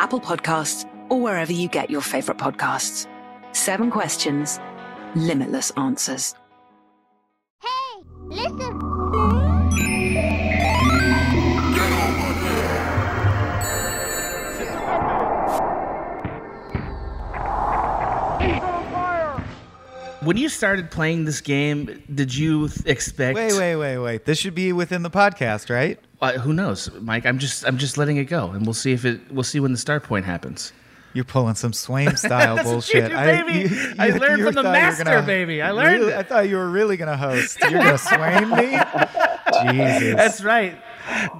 Apple Podcasts, or wherever you get your favorite podcasts. Seven questions, limitless answers. Hey, listen. When you started playing this game, did you expect? Wait, wait, wait, wait. This should be within the podcast, right? Uh, who knows, Mike? I'm just, I'm just letting it go, and we'll see if it, we'll see when the start point happens. You're pulling some Swaim style bullshit. baby. I learned from the thought you were master, gonna- baby. I learned Really- I thought you were really gonna host. You're gonna Swaim me. Jesus. That's right.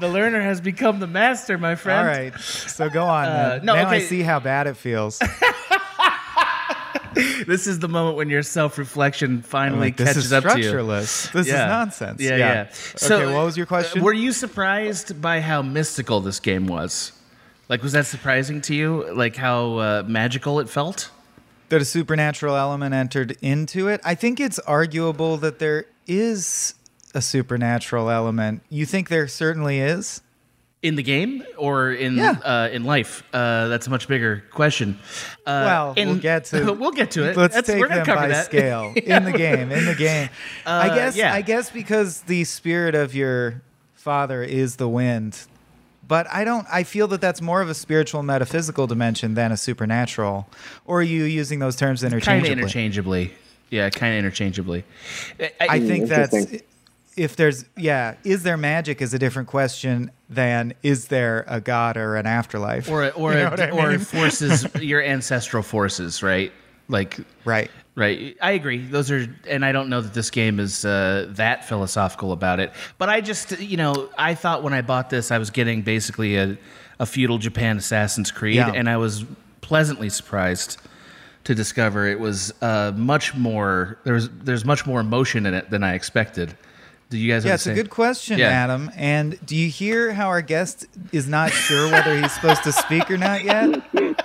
The learner has become the master, my friend. All right. So go on. Uh, no, now I okay. see how bad it feels. This is the moment when your self-reflection finally like, catches up to you. This structureless. This is nonsense. Yeah, Yeah. yeah. Okay, what was your question? Were you surprised by how mystical this game was? Like, was that surprising to you? Like how uh, magical it felt? that a supernatural element entered into it. I think it's arguable that there is a supernatural element. You think there certainly is? In the game or in Yeah. uh, in life? Uh, that's a much bigger question. Uh, Well, in- we'll get to we'll get to it. Let's That's- take we're gonna them cover by that. scale in the game. In the game, I Uh, guess. yeah. I guess because the spirit of your father is the wind, but I don't. I feel that that's more of a spiritual, metaphysical dimension than a supernatural. Or are you using those terms interchangeably? kind of interchangeably? interchangeably. Yeah, kind of interchangeably. I, I think that's if there's yeah, is there magic is a different question than is there a god or an afterlife or a- or You know a- or mean? forces your ancestral forces, right? Like right. Right. I agree. Those are, and I don't know that this game is uh, that philosophical about it. But I just, you know, I thought when I bought this, I was getting basically a, a feudal Japan Assassin's Creed, Yeah. and I was pleasantly surprised to discover it was uh, much more. There was there's much more emotion in it than I expected. Do you guys? Yeah, the it's a good question, Yeah. Adam. And do you hear how our guest is not sure whether he's supposed to speak or not yet?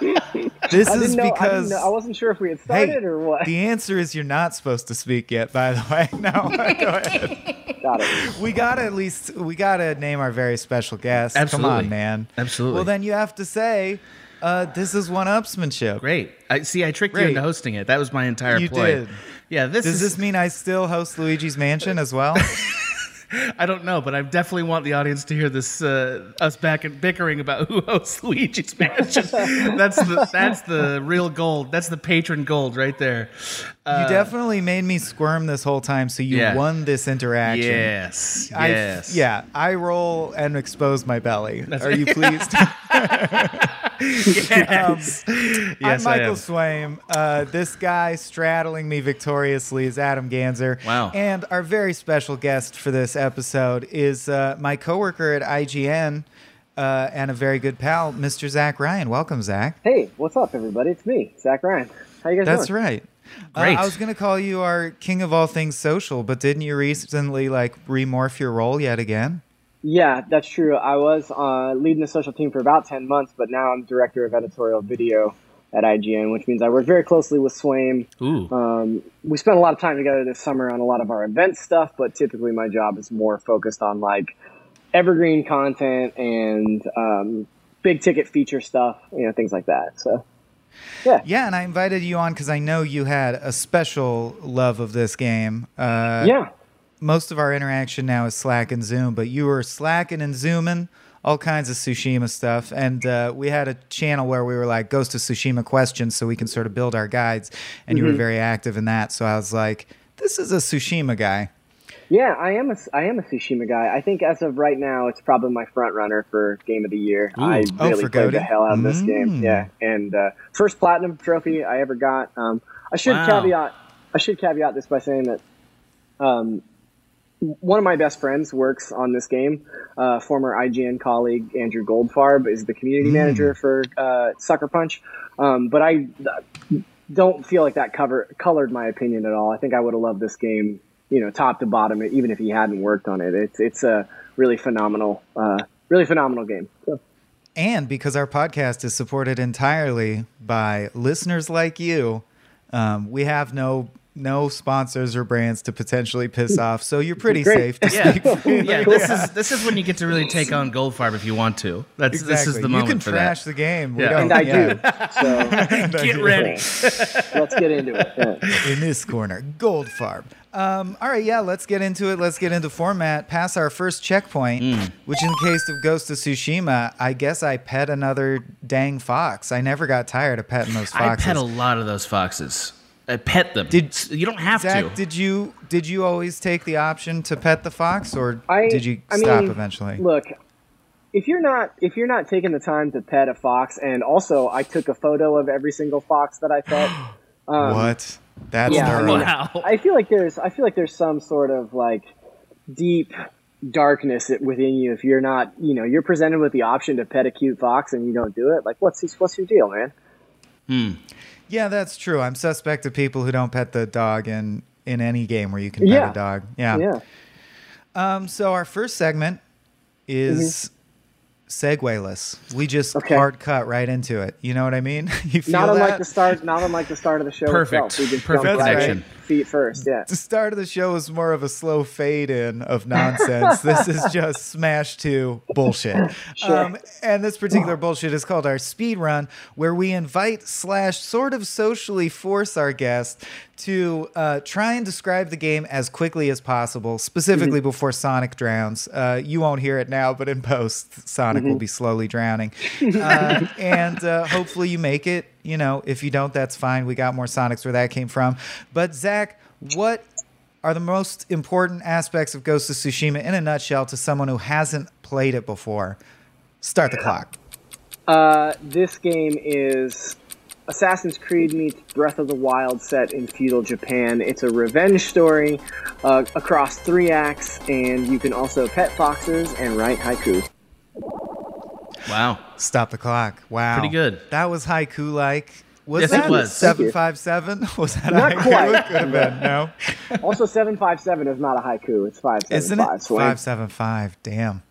This is didn't know. Because didn't I wasn't sure if we had hey, started or what. the answer is you're not supposed to speak yet. By the way, no, go ahead. Got it. We gotta at least we gotta name our very special guest. Absolutely. Come on, man. Absolutely. Well, then you have to say uh, this is one-upsmanship. Great. I see. I tricked you into hosting it. That was my entire You play. did. Yeah. This Does is. this mean I still host Luigi's Mansion as well? I don't know, but I definitely want the audience to hear this uh, us back and bickering about who hosts Luigi's Mansion. that's the that's the real gold. That's the patron gold right there. you definitely made me squirm this whole time, so you Uh, yeah. won this interaction. Yes. I- yes. yeah, I roll and expose my belly. Are right. you pleased? Yes. I'm yes, I Michael am. Swaim. Uh, this guy straddling me victoriously is Adam Ganzer. Wow. And our very special guest for this episode is uh, my coworker at IGN uh, and a very good pal, Mr. Zach Ryan. Welcome, Zach. Hey, what's up, everybody? It's me, Zach Ryan. How you guys doing? That's doing? right. Uh, Great. I was going to call you our king of all things social, but didn't you recently like remorph your role yet again? Yeah, that's true. I was uh, leading the social team for about 10 months, but now I'm director of editorial video at IGN, which means I work very closely with Swaim. Um, we spent a lot of time together this summer on a lot of our event stuff, but typically my job is more focused on like evergreen content and um, big ticket feature stuff, you know, things like that. So, yeah. Yeah, and I invited you on because I know you had a special love of this game. Uh, yeah. Most of our interaction now is Slack and Zoom, but you were slacking and zooming all kinds of Tsushima stuff. And uh, we had a channel where we were like, Ghost of Tsushima questions so we can sort of build our guides. And you were Mhm. very active in that. So I was like, this is a Tsushima guy. Yeah, I am a I am a Tsushima guy. I think as of right now, it's probably my front runner for game of the year. Ooh. I Oh, really for played the hell out of this Mm. game. Yeah, and uh, first platinum trophy I ever got. Um, I should Wow. caveat I should caveat this by saying that um, one of my best friends works on this game. Uh, former IGN colleague Andrew Goldfarb is the community Mm. manager for uh, Sucker Punch. Um, but I don't feel like that cover colored my opinion at all. I think I would have loved this game, you know, top to bottom, even if he hadn't worked on it. It's it's a really phenomenal, uh, really phenomenal game. So, And because our podcast is supported entirely by listeners like you, um, we have no no sponsors or brands to potentially piss off. So you're pretty Great. safe to Yeah, speak yeah. This is this is when you get to really take on Goldfarb if you want to. That's Exactly. this is the you moment can for trash that. the game. We Yeah. don't, and I yeah. do. So And I Get do. ready. let's get into it. Yeah. in this corner. Goldfarb. Um, all right, yeah, let's get into it. Let's get into format. Pass our first checkpoint, Mm. which in the case of Ghost of Tsushima, I guess I pet another dang fox. I never got tired of petting those foxes. I foxes. pet a lot of those foxes. I pet them. Did- you don't have Zach, to? did you did you always take the option to pet the fox, or I- did you I stop mean, eventually? Look, if you're not if you're not taking the time to pet a fox, and also I took a photo of every single fox that I pet. Um, what? That's yeah, I mean, Wow. I feel like there's I feel like there's some sort of like deep darkness within you if you're not you know you're presented with the option to pet a cute fox and you don't do it. Like what's what's your deal, man? Yeah, that's true. I'm suspect of people who don't pet the dog in in any game where you can pet a dog. Yeah. Yeah. Um, so our first segment is segueless. We just Mm-hmm. Okay. hard cut right into it. You know what I mean? You feel Not unlike that? the start, not unlike the start of the show Perfect. itself. We just Perfect right connection. Feet first. Yeah. the start of the show was more of a slow fade in of nonsense. this is just smash to bullshit. Sure. Um, and this particular bullshit is called our speed run, where we invite slash sort of socially force our guest to uh, try and describe the game as quickly as possible, specifically before Sonic drowns. Uh, you won't hear it now, but in post, Sonic will be slowly drowning. Uh, and uh, hopefully you make it. You know, if you don't, that's fine. We got more Sonics where that came from. But Zach, what are the most important aspects of Ghost of Tsushima in a nutshell to someone who hasn't played it before? Start the clock. Uh, this game is Assassin's Creed meets Breath of the Wild set in feudal Japan. It's a revenge story uh, across three acts, and you can also pet foxes and write haiku. Wow. Stop the clock. Wow. Pretty good. That was haiku like. Was Yes, it that was. 757? Was that Not a haiku? quite. It could have been. No. Also, seven five seven is not a haiku; it's five Isn't it? 575. Damn.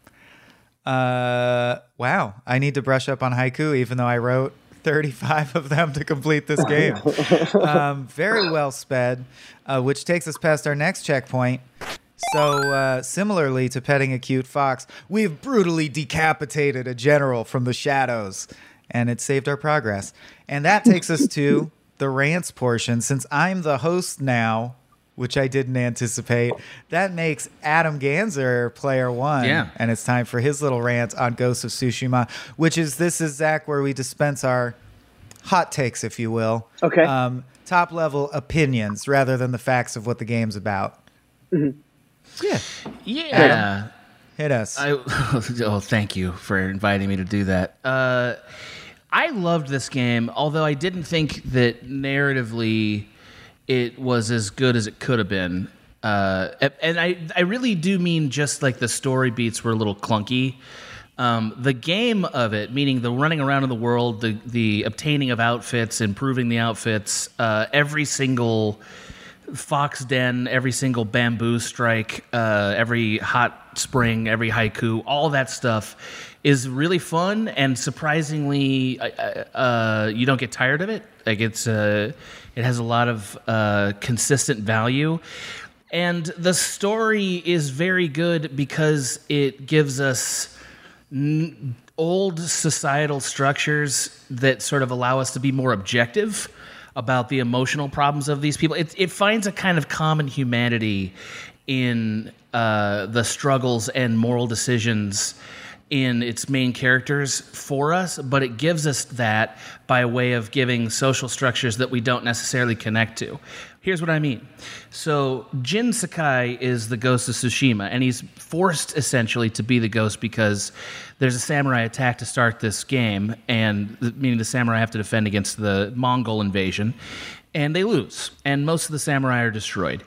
Uh, wow. I need to brush up on haiku, even though I wrote 35 of them to complete this game. um, very well sped, uh, which takes us past our next checkpoint. So, uh, similarly to petting a cute fox, we've brutally decapitated a general from the shadows, and it saved our progress. And that takes us to the rants portion. Since I'm the host now, which I didn't anticipate, that makes Adam Ganzer player one. Yeah. And it's time for his little rant on Ghost of Tsushima, which is this is Zach where we dispense our hot takes, if you will. Okay. Um, top level opinions rather than the facts of what the game's about. Yeah. Yeah. Hit us. I oh, thank you for inviting me to do that. Uh, I loved this game, although I didn't think that narratively it was as good as it could have been. Uh, and I, I really do mean just like the story beats were a little clunky. Um, the game of it, meaning the running around in the world, the the obtaining of outfits, improving the outfits, uh, every single fox den, every single bamboo strike, uh, every hot spring, every haiku, all that stuff is really fun and surprisingly, uh, uh, you don't get tired of it. Like it's, uh, it has a lot of uh, consistent value. And the story is very good because it gives us n- old societal structures that sort of allow us to be more objective about the emotional problems of these people. It, it finds a kind of common humanity in uh, the struggles and moral decisions in its main characters for us, but it gives us that by way of giving social structures that we don't necessarily connect to. Here's what I mean. So, Jin Sakai is the ghost of Tsushima, and he's forced essentially to be the ghost because there's a samurai attack to start this game, and meaning the samurai have to defend against the Mongol invasion, and they lose, and most of the samurai are destroyed.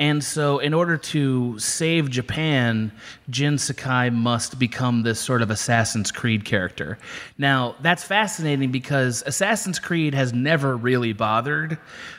And so, in order to save Japan, Jin Sakai must become this sort of Assassin's Creed character. Now, that's fascinating because Assassin's Creed has never really bothered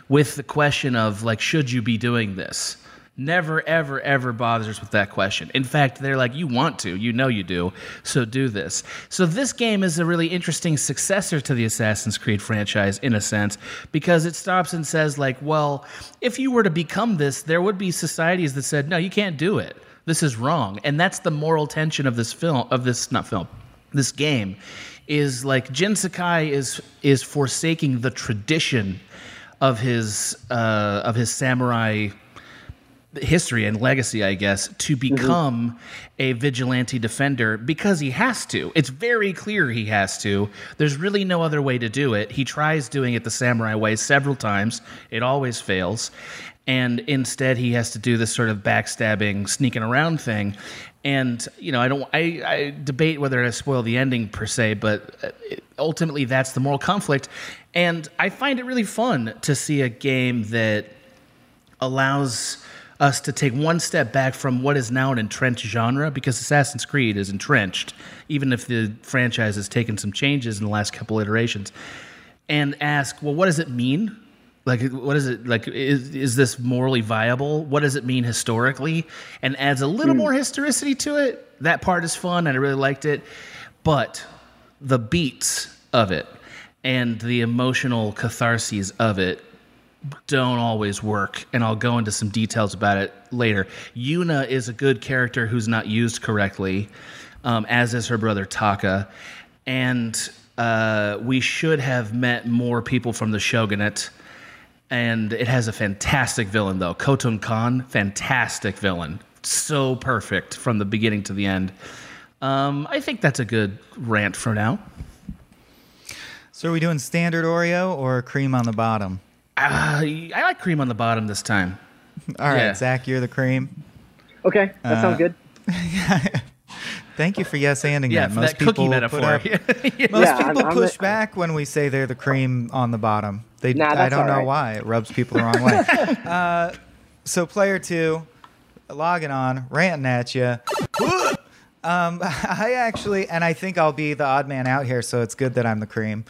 with the question of, like, should you be doing this? Never, ever, ever bothers with that question. In fact, they're like, you want to, you know you do, so do this. So, this game is a really interesting successor to the Assassin's Creed franchise in a sense, because it stops and says, like, well, if you were to become this, there would be societies that said, no, you can't do it. This is wrong. And that's the moral tension of this film, of this, not film, this game, is like Jin Sakai is, is forsaking the tradition of his, uh, of his samurai history and legacy, I guess, to become mm-hmm. a vigilante defender because he has to. It's very clear he has to. There's really no other way to do it. He tries doing it the samurai way several times, it always fails. And instead, he has to do this sort of backstabbing, sneaking around thing. And you know, I don't. I, I debate whether to spoil the ending per se, but uh, ultimately, that's the moral conflict. And I find it really fun to see a game that allows us to take one step back from what is now an entrenched genre because Assassin's Creed is entrenched, even if the franchise has taken some changes in the last couple iterations, and ask, well, what does it mean? Like, what is it like? Is, is this morally viable? What does it mean historically? And adds a little mm. more historicity to it. That part is fun, and I really liked it. But the beats of it and the emotional catharses of it don't always work, and I'll go into some details about it later. Yuna is a good character who's not used correctly, um, as is her brother Taka, and uh, we should have met more people from the Shogunate. And it has a fantastic villain, though. Khotun Khan, fantastic villain. So perfect from the beginning to the end. Um, I think that's a good rant for now. So, are we doing standard Oreo or cream on the bottom? Uh, I like cream on the bottom this time. All right, yeah. Zach, you're the cream. Okay, that uh, sounds good. Thank you for yes anding yeah, that. Most that people metaphor. Up, yeah. Most yeah, people I'm, push I'm back when we say they're the cream on the bottom. They, nah, I don't know right. why. It rubs people the wrong way. uh, so player two, logging on, ranting at you. um, I actually, and I think I'll be the odd man out here, so it's good that I'm the cream.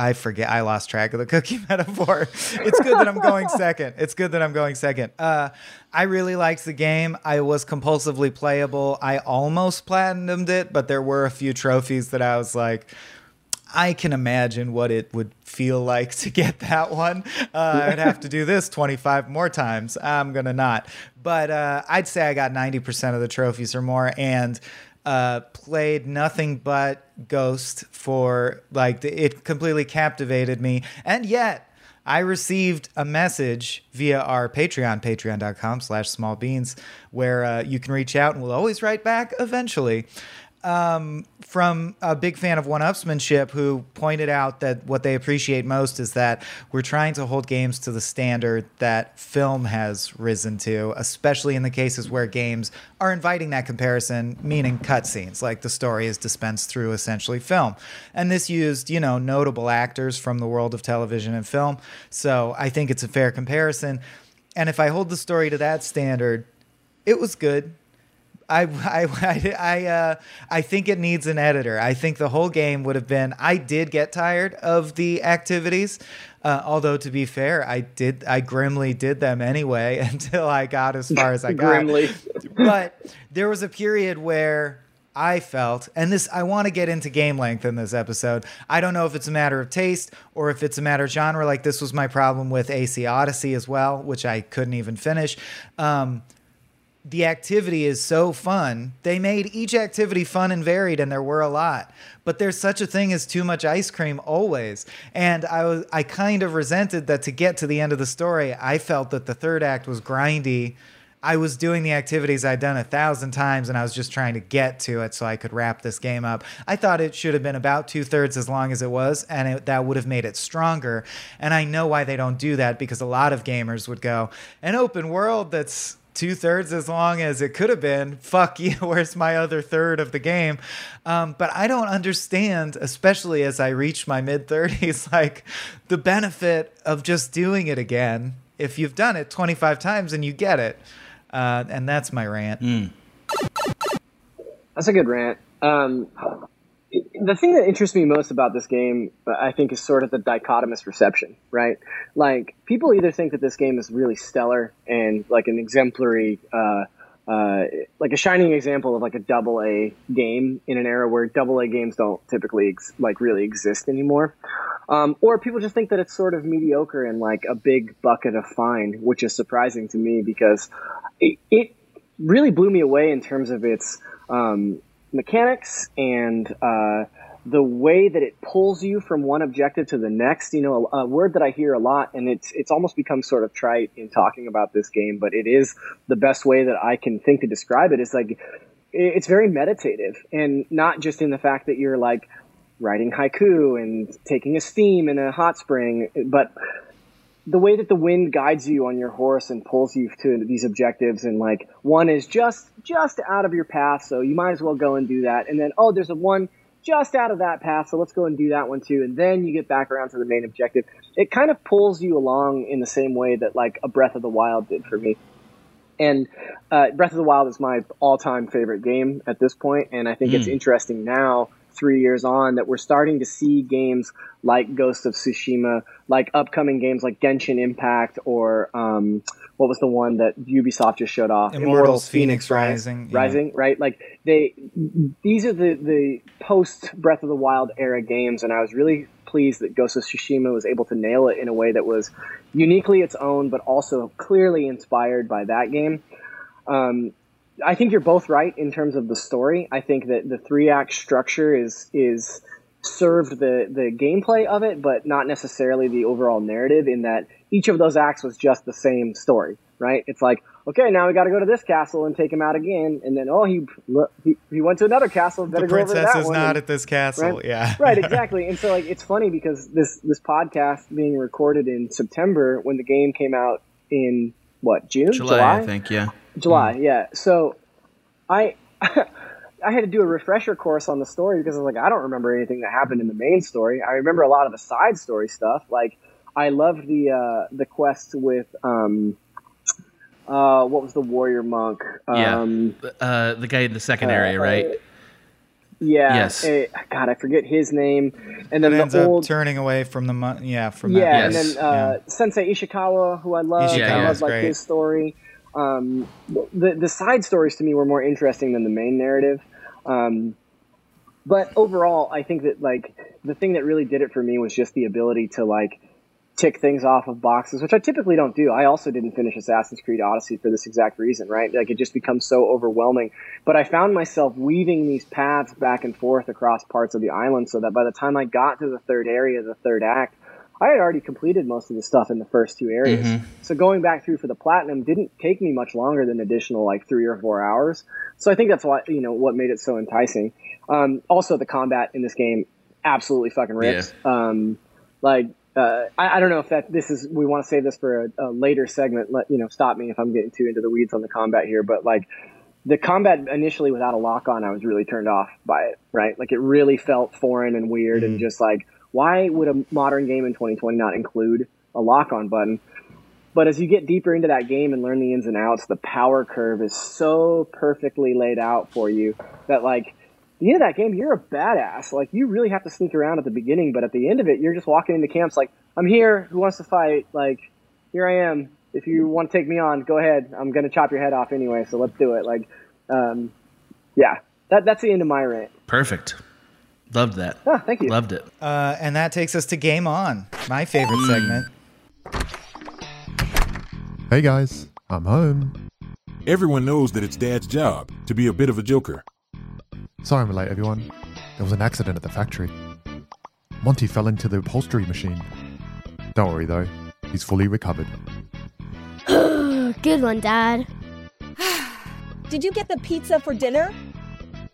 I forget. I lost track of the cookie metaphor. It's good that I'm going second. It's good that I'm going second. Uh, I really liked the game. I was compulsively playable. I almost platinumed it, but there were a few trophies that I was like, I can imagine what it would feel like to get that one. Uh, I'd have to do this 25 more times. I'm going to not. But uh, I'd say I got 90% of the trophies or more. And uh, played nothing but Ghost for like it completely captivated me, and yet I received a message via our Patreon, patreon.com slash smallbeans, where uh, you can reach out and we'll always write back eventually um, from a big fan of one upsmanship who pointed out that what they appreciate most is that we're trying to hold games to the standard that film has risen to, especially in the cases where games are inviting that comparison, meaning cutscenes, like the story is dispensed through essentially film. And this used, you know, notable actors from the world of television and film. So I think it's a fair comparison. And if I hold the story to that standard, it was good I I I I, uh, I think it needs an editor. I think the whole game would have been. I did get tired of the activities, uh, although to be fair, I did. I grimly did them anyway until I got as far as I got. Grimly. but there was a period where I felt, and this I want to get into game length in this episode. I don't know if it's a matter of taste or if it's a matter of genre. Like this was my problem with AC Odyssey as well, which I couldn't even finish. Um, the activity is so fun. They made each activity fun and varied, and there were a lot. But there's such a thing as too much ice cream always. And I was I kind of resented that to get to the end of the story, I felt that the third act was grindy. I was doing the activities I'd done a thousand times, and I was just trying to get to it so I could wrap this game up. I thought it should have been about two thirds as long as it was, and it, that would have made it stronger. And I know why they don't do that because a lot of gamers would go, an open world that's two thirds as long as it could have been. Fuck you. Where's my other third of the game? Um, but I don't understand, especially as I reach my mid 30s, like the benefit of just doing it again. If you've done it 25 times and you get it. Uh, and that's my rant. That's a good rant. Um, the thing that interests me most about this game, I think, is sort of the dichotomous reception, right? Like, people either think that this game is really stellar and like an exemplary, uh, uh, like a shining example of like a double A game in an era where double A games don't typically ex- like really exist anymore. Um, or people just think that it's sort of mediocre and like a big bucket of fine, which is surprising to me because it, it really blew me away in terms of its um, mechanics and uh, the way that it pulls you from one objective to the next. You know, a, a, word that I hear a lot, and it's it's almost become sort of trite in talking about this game, but it is the best way that I can think to describe it. Is like it's very meditative, and not just in the fact that you're like writing haiku and taking a steam in a hot spring, but the way that the wind guides you on your horse and pulls you to these objectives and like one is just just out of your path so you might as well go and do that. And then oh there's a one just out of that path so let's go and do that one too. And then you get back around to the main objective. It kind of pulls you along in the same way that like a breath of the wild did for me. And uh, breath of the wild is my all-time favorite game at this point and i think mm. it's interesting now three years on that we're starting to see games like Ghost of Tsushima, like upcoming games like Genshin Impact or um, what was the one that Ubisoft just showed off? Immortals, Immortals Fenyx, Fenyx Rising. Rising, yeah. right? Like they, these are the the post Breath of the Wild era games, and I was really pleased that Ghost of Tsushima was able to nail it in a way that was uniquely its own, but also clearly inspired by that game. Um, I think you're both right in terms of the story. I think that the three act structure is is served the the gameplay of it, but not necessarily the overall narrative. In that each of those acts was just the same story, right? It's like okay, now we got to go to this castle and take him out again, and then oh he he, he went to another castle. Better the princess go over to that is one. not and, at this castle. Right? Yeah, right, exactly. And so like it's funny because this this podcast being recorded in September when the game came out in what June, July, July? I think, yeah. July, mm. yeah. So I I had to do a refresher course on the story because I was like, I don't remember anything that happened in the main story. I remember a lot of the side story stuff. Like I loved the uh, the quest with um, uh, what was the warrior monk? Um, yeah, uh, the guy in the second area, uh, right? Yeah. Yes. Uh, God, I forget his name. And then it the ends old up turning away from the mon- yeah from yeah, that. and Yes. then uh, Sensei Ishikawa, who I love. Ishikawa's I love like great. his story. Um, the the side stories to me were more interesting than the main narrative. Um, but overall, I think that like the thing that really did it for me was just the ability to like tick things off of boxes, which I typically don't do. I also didn't finish Assassin's Creed Odyssey for this exact reason, right? Like it just becomes so overwhelming. But I found myself weaving these paths back and forth across parts of the island so that by the time I got to the third area, the third act, I had already completed most of the stuff in the first two areas. Mhm. So going back through for the platinum didn't take me much longer than additional like three or four hours. So I think that's why you know what made it so enticing. Um, also, the combat in this game absolutely fucking rips. Um, like uh, I, I don't know if that this is we want to save this for a, a later segment. Let you know, stop me if I'm getting too into the weeds on the combat here. But like the combat initially without a lock on, I was really turned off by it. Right, like it really felt foreign and weird, and just like why would a modern game in 2020 not include a lock on button? But as you get deeper into that game and learn the ins and outs, the power curve is so perfectly laid out for you that like the end of that game, you're a badass. Like you really have to sneak around at the beginning, but at the end of it, you're just walking into camps like, I'm here. Who wants to fight? Like, here I am. If you want to take me on, go ahead. I'm gonna chop your head off anyway, so let's do it. Like, um, yeah, that that's the end of my rant. Perfect. Loved that. Oh, thank you. Loved it. Uh, and that takes us to Game On, my favorite Mm. segment. Hey guys, I'm home. Everyone knows that it's Dad's job to be a bit of a joker. Sorry I'm late, everyone. There was an accident at the factory. Monty fell into the upholstery machine. Don't worry though, he's fully recovered. Good one, Dad. Did you get the pizza for dinner?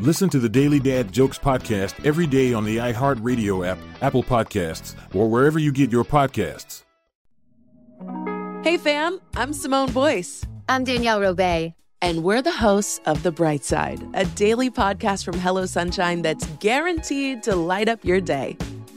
Listen to the Daily Dad Jokes podcast every day on the iHeartRadio app, Apple Podcasts, or wherever you get your podcasts. Hey, fam, I'm Simone Boyce. I'm Danielle Robay. And we're the hosts of The Bright Side, a daily podcast from Hello Sunshine that's guaranteed to light up your day.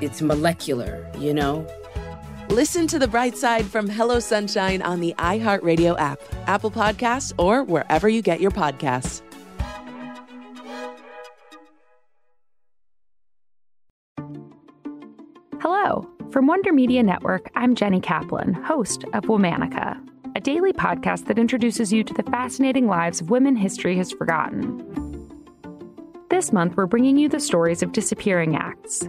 it's molecular, you know? Listen to The Bright Side from Hello Sunshine on the iHeartRadio app, Apple Podcasts, or wherever you get your podcasts. Hello. From Wonder Media Network, I'm Jenny Kaplan, host of Womanica, a daily podcast that introduces you to the fascinating lives of women history has forgotten. This month, we're bringing you the stories of disappearing acts.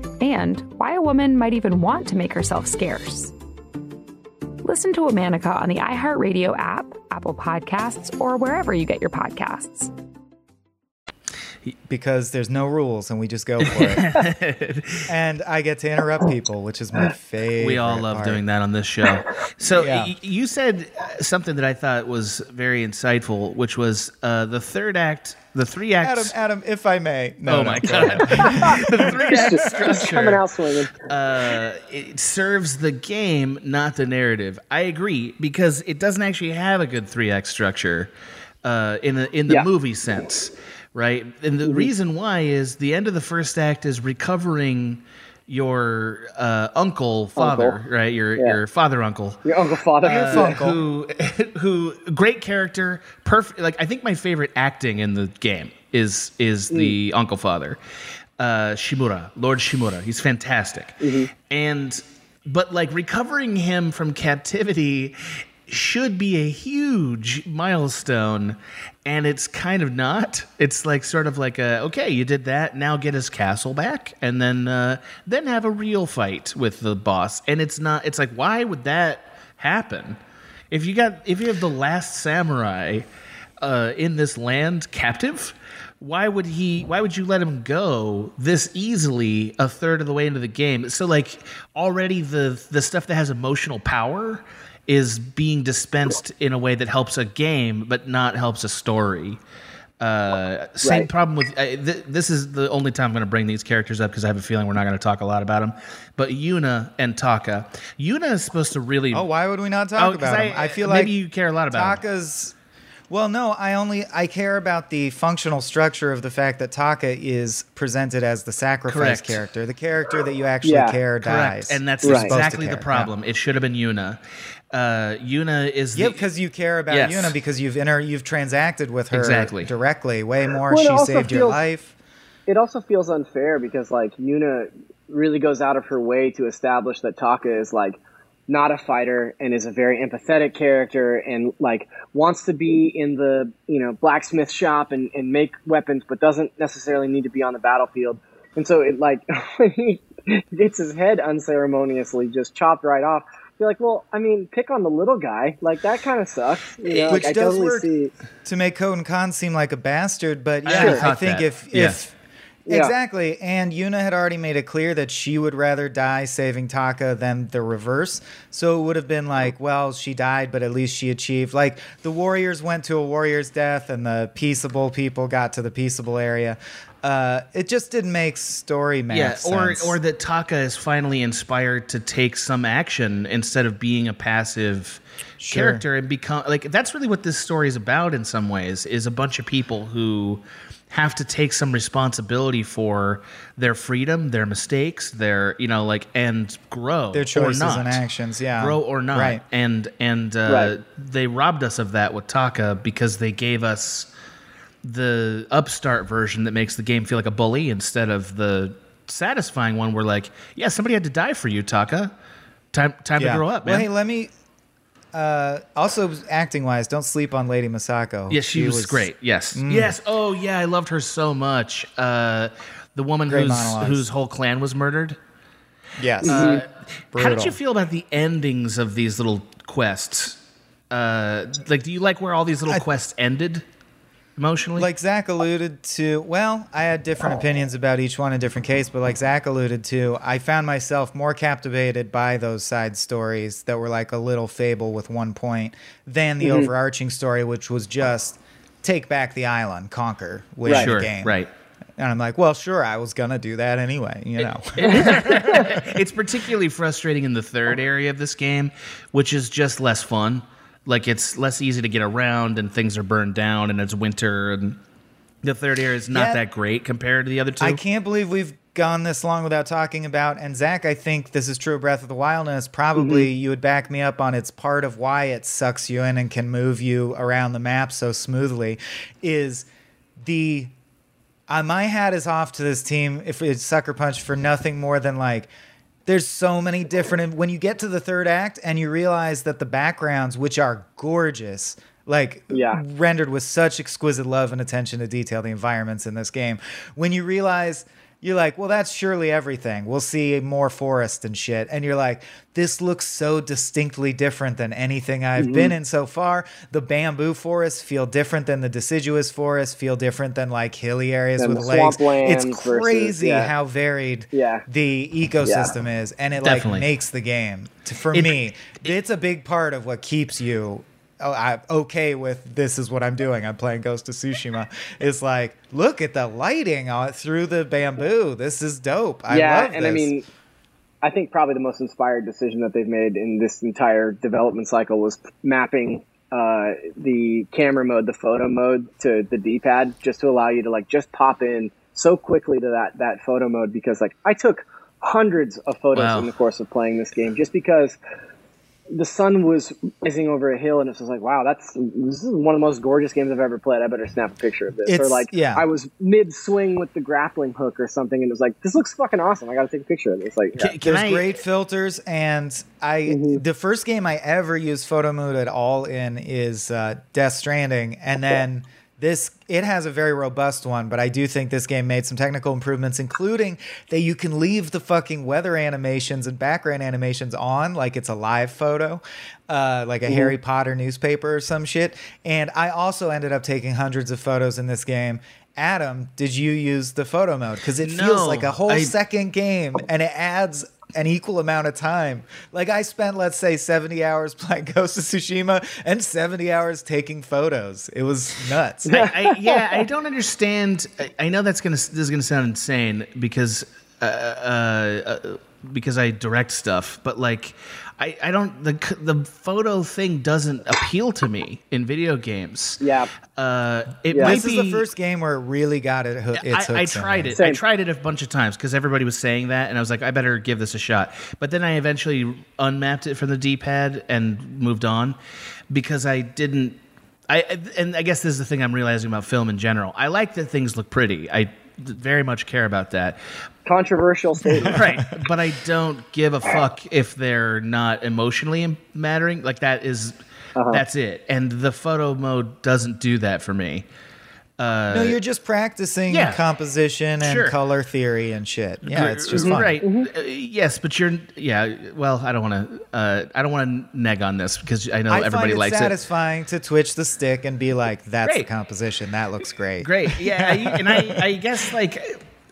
and why a woman might even want to make herself scarce. Listen to Womanica on the iHeartRadio app, Apple Podcasts, or wherever you get your podcasts. Because there's no rules and we just go for it. and I get to interrupt people, which is my favorite. We all love part. doing that on this show. So Yeah. y- you said uh, something that I thought was very insightful, which was uh, the third act, the three acts. Adam, Adam, if I may. No, oh no, my go god! ahead. the three act Just- just coming out swinging. Uh, it serves the game, not the narrative. I agree because it doesn't actually have a good three act structure uh, in the in the Yeah. movie sense, right? And the reason why is the end of the first act is recovering your uh, uncle, father, Uncle. right? Your Yeah. your father uncle. Your uncle father. Uh, who who great character perfect like i think my favorite acting in the game is is the uncle father uh shimura lord shimura he's fantastic and but like recovering him from captivity should be a huge milestone and it's kind of not it's like sort of like a okay you did that now get his castle back and then uh then have a real fight with the boss and it's not it's like why would that happen if you got if you have the last samurai uh, in this land captive, why would he? Why would you let him go this easily a third of the way into the game? So like already the the stuff that has emotional power is being dispensed in a way that helps a game, but not helps a story. Uh, same Right. problem with uh, th- this is the only time I'm going to bring these characters up because I have a feeling we're not going to talk a lot about them. But Yuna and Taka, Yuna is supposed to really. Oh, why would we not Oh, talk 'cause about I- him? I feel like maybe like you care a lot about him. Taka's. Well, no, I only I care about the functional structure of the fact that Taka is presented as the sacrifice Correct. character, the character that you actually Yeah. care Correct. dies. And that's You're supposed to exactly the care, problem. It should have been Yuna. Uh, Yuna is Yeah, because you care about Yes. Yuna because you've inter you've transacted with her Exactly. directly way more. Well, she also saved your life. It also feels unfair because like Yuna really goes out of her way to establish that Taka is like not a fighter and is a very empathetic character and like wants to be in the you know blacksmith shop and, and make weapons but doesn't necessarily need to be on the battlefield and so it like when he gets his head unceremoniously just chopped right off you're like well i mean pick on the little guy like that kind of sucks you know? Which like, I does totally work see to make Khotun Khan seem like a bastard, but yeah, never I, think that. if Yeah. if Yeah. exactly, and Yuna had already made it clear that she would rather die saving Taka than the reverse. So it would have been like, well, she died, but at least she achieved. Like the warriors went to a warrior's death, and the peaceable people got to the peaceable area. Uh, it just didn't make story math yeah, or sense. or that Taka is finally inspired to take some action instead of being a passive Sure. character and become like that's really what this story is about in some ways is a bunch of people who have to take some responsibility for their freedom, their mistakes, their you know like and grow their choices or not. and actions. Yeah, grow or not. Right. And and uh, Right. they robbed us of that with Taka because they gave us the upstart version that makes the game feel like a bully instead of the satisfying one where like, yeah, somebody had to die for you, Taka. Time time to grow up, Well, man. hey, let me. Uh, also, acting wise, don't sleep on Lady Masako. yeah, she, was, great. Yes. Mm. Yes. Oh yeah, I loved her so much. Uh, the woman Great whose monologues. whose whole clan was murdered. Yes. Uh, how did you feel about the endings of these little quests? Uh, like, do you like where all these little quests ended emotionally? Like Zach alluded to, well, I had different opinions about each one in different case, but like Zach alluded to, I found myself more captivated by those side stories that were like a little fable with one point than the Mhm. overarching story, which was just take back the island, conquer, win Right. the Sure, game. right. And I'm like, well, sure, I was gonna do that anyway, you know. it's particularly frustrating in the third area of this game, which is just less fun. Like it's less easy to get around, and things are burned down, and it's winter, and the third area is not Yeah. that great compared to the other two. I can't believe we've gone this long without talking about. And Zach, I think this is true of Breath of the Wildness. Probably Mm-hmm. you would back me up on it's part of why it sucks you in and can move you around the map so smoothly. Is the uh, my hat is off to this team if it's Sucker Punch for nothing more than like. There's so many different. When you get to the third act and you realize that the backgrounds, which are gorgeous, like Yeah. rendered with such exquisite love and attention to detail, the environments in this game. When you realize you're like, well, that's surely everything. We'll see more forest and shit. And you're like, this looks so distinctly different than anything I've Mhm. been in so far. The bamboo forests feel different than the deciduous forests, feel different than like hilly areas Than with lakes. swamplands It's versus- crazy yeah. how varied Yeah. the ecosystem is. And it Definitely. like makes the game. To, for It- me, it's a big part of what keeps you oh, I'm okay with this is what I'm doing. I'm playing Ghost of Tsushima. It's like, look at the lighting on through the bamboo. This is dope. I yeah, love and I mean, I think probably the most inspired decision that they've made in this entire development cycle was mapping uh, the camera mode, the photo mode, to the D-pad, just to allow you to like just pop in so quickly to that that photo mode. Because like I took hundreds of photos Wow. in the course of playing this game, just because the sun was rising over a hill, and it was like, wow, that's this is one of the most gorgeous games I've ever played. I better snap a picture of this. or like, yeah. I was mid swing with the grappling hook or something, and it was like, this looks fucking awesome. I got to take a picture of this. It's like, yeah. There's great filters, and I Mm-hmm. the first game I ever used photo mode at all in is uh, Death Stranding, and then this it has a very robust one, but I do think this game made some technical improvements, including that you can leave the fucking weather animations and background animations on, like it's a live photo, uh, like a. Harry Potter newspaper or some shit. And I also ended up taking hundreds of photos in this game. Adam, did you use the photo mode? Because it feels like a whole I- second game and it adds an equal amount of time. Like I spent, let's say, 70 hours playing Ghost of Tsushima and 70 hours taking photos. It was nuts. I, I, yeah, I don't understand. I, I know that's gonna this is gonna sound insane because uh, uh, uh, because I direct stuff, but like I, I don't the the photo thing doesn't appeal to me in video games. Yeah. Uh, it Yeah. might This be is the first game where it really got it. Ho- its I, I tried me. it. I tried it a bunch of times because everybody was saying that, and I was like, I better give this a shot. But then I eventually unmapped it from the D-pad and moved on because I didn't. I and I guess this is the thing I'm realizing about film in general. I like that things look pretty. I very much care about that. Controversial statement. right, but I don't give a fuck if they're not emotionally mattering. Like that is- Uh-huh. that's it. And the photo mode doesn't do that for me. Uh, No, you're just practicing yeah. composition and Sure. color theory and shit. Yeah, it's just fun. right. Uh, yes, but you're yeah. Well, I don't want to. Uh, I don't want to neg on this because I know I everybody find it likes it. satisfying to twitch the stick and be like, "That's Great. the composition. That looks great." Great. Yeah, I, and I, I guess like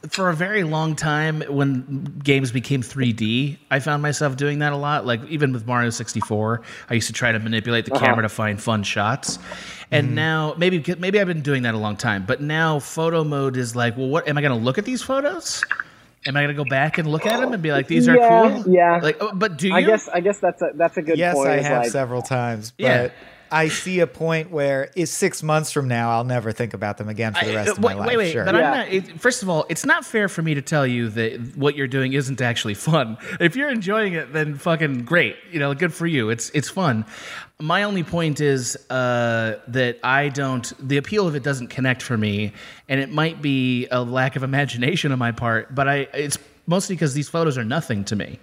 for a very long time when games became 3D, I found myself doing that a lot. Like even with Mario 64, I used to try to manipulate the Uh-huh. camera to find fun shots. And now maybe maybe I've been doing that a long time, but now photo mode is like, well, what am I going to look at these photos? Am I going to go back and look at them and be like, these are Yeah, cool? yeah. Like, oh, but do you? I guess I guess that's a that's a good yes, point. I have like, several times, but Yeah. I see a point where is six months from now I'll never think about them again for the rest Uh, of my wait, life. Wait, wait, sure. but I'm not. It, first of all, it's not fair for me to tell you that what you're doing isn't actually fun. If you're enjoying it, then fucking great. You know, good for you. It's it's fun. My only point is uh, that I don't. The appeal of it doesn't connect for me, and it might be a lack of imagination on my part. But I, it's mostly because these photos are nothing to me.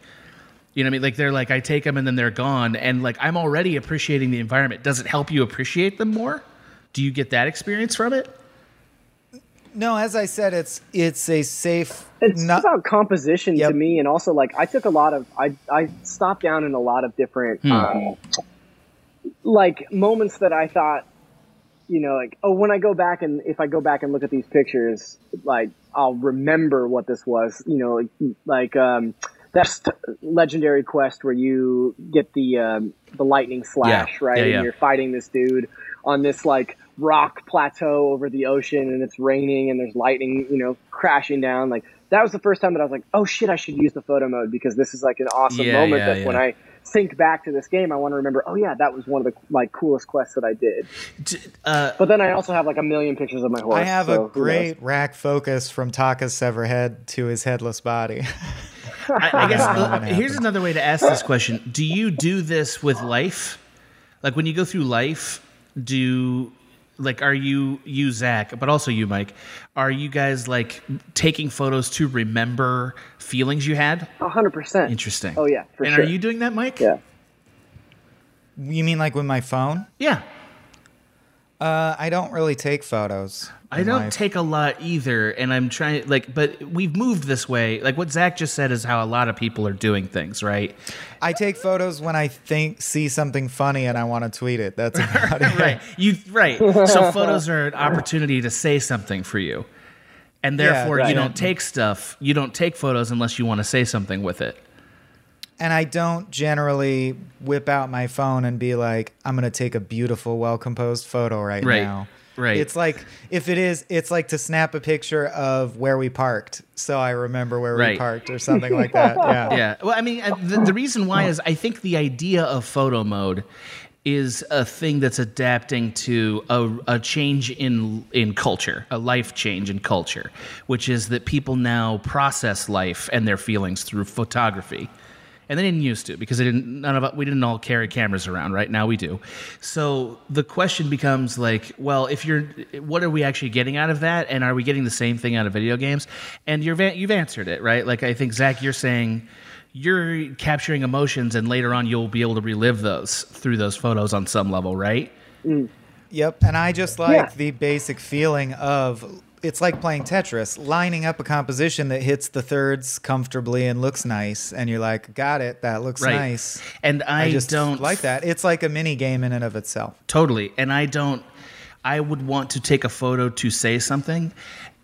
You know what I mean? Like they're like I take them and then they're gone, and like I'm already appreciating the environment. Does it help you appreciate them more? Do you get that experience from it? No, as I said, it's it's a safe. It's not, about composition to me, and also like I took a lot of I I stopped down in a lot of different Hmm. um, like moments that I thought, you know, like oh, when I go back and if I go back and look at these pictures, like I'll remember what this was. You know, like, like um, that's legendary quest where you get the um, the lightning slash, Yeah. right? Yeah, and you're fighting this dude on this like rock plateau over the ocean and it's raining and there's lightning, you know, crashing down. Like that was the first time that I was like, oh shit, I should use the photo mode because this is like an awesome Yeah, moment yeah, that when. I think back to this game, I want to remember, oh yeah, that was one of the like coolest quests that I did. Uh, but then I also have like a million pictures of my horse. I have so a who knows? great rack focus from Taka's sever head to his headless body. I, I guess Yeah, uh, here's another way to ask this question: Do you do this with life? Like when you go through life, do like are you you Zach, but also you Mike? Are you guys like taking photos to remember feelings you had? A hundred percent. Interesting. Oh yeah, for and sure. are you doing that, Mike? Yeah. You mean like with my phone? Yeah. Uh, I don't really take photos. I don't life. take a lot either, and I'm trying like, but we've moved this way. Like what Zach just said is how a lot of people are doing things, right? I take photos when I think see something funny and I want to tweet it. That's about it. right. You right. So photos are an opportunity to say something for you. And Yeah, therefore right. you don't take stuff, you don't take photos unless you want to say something with it. And I don't generally whip out my phone and be like, I'm going to take a beautiful, well composed photo right, Right, now. right. It's like, if it is, it's like to snap a picture of where we parked. So I remember where we parked or something like that. Yeah. Yeah. Well, I mean, the, the reason why is I think the idea of photo mode is a thing that's adapting to a, a change in in culture, a life change in culture, which is that people now process life and their feelings through photography. And they didn't used to because they didn't. None of us, we didn't all carry cameras around. Right now we do. So the question becomes like, well, if you're, what are we actually getting out of that? And are we getting the same thing out of video games? And you're, you've answered it, right? Like I think Zach, you're saying you're capturing emotions, and later on you'll be able to relive those through those photos on some level, right? Mm. Yep. And I just like Yeah. the basic feeling of it's like playing Tetris, lining up a composition that hits the thirds comfortably and looks nice. And you're like, got it. That looks Right. nice. And I just don't- like that. It's like a mini game in and of itself. Totally. And I don't, I would want to take a photo to say something,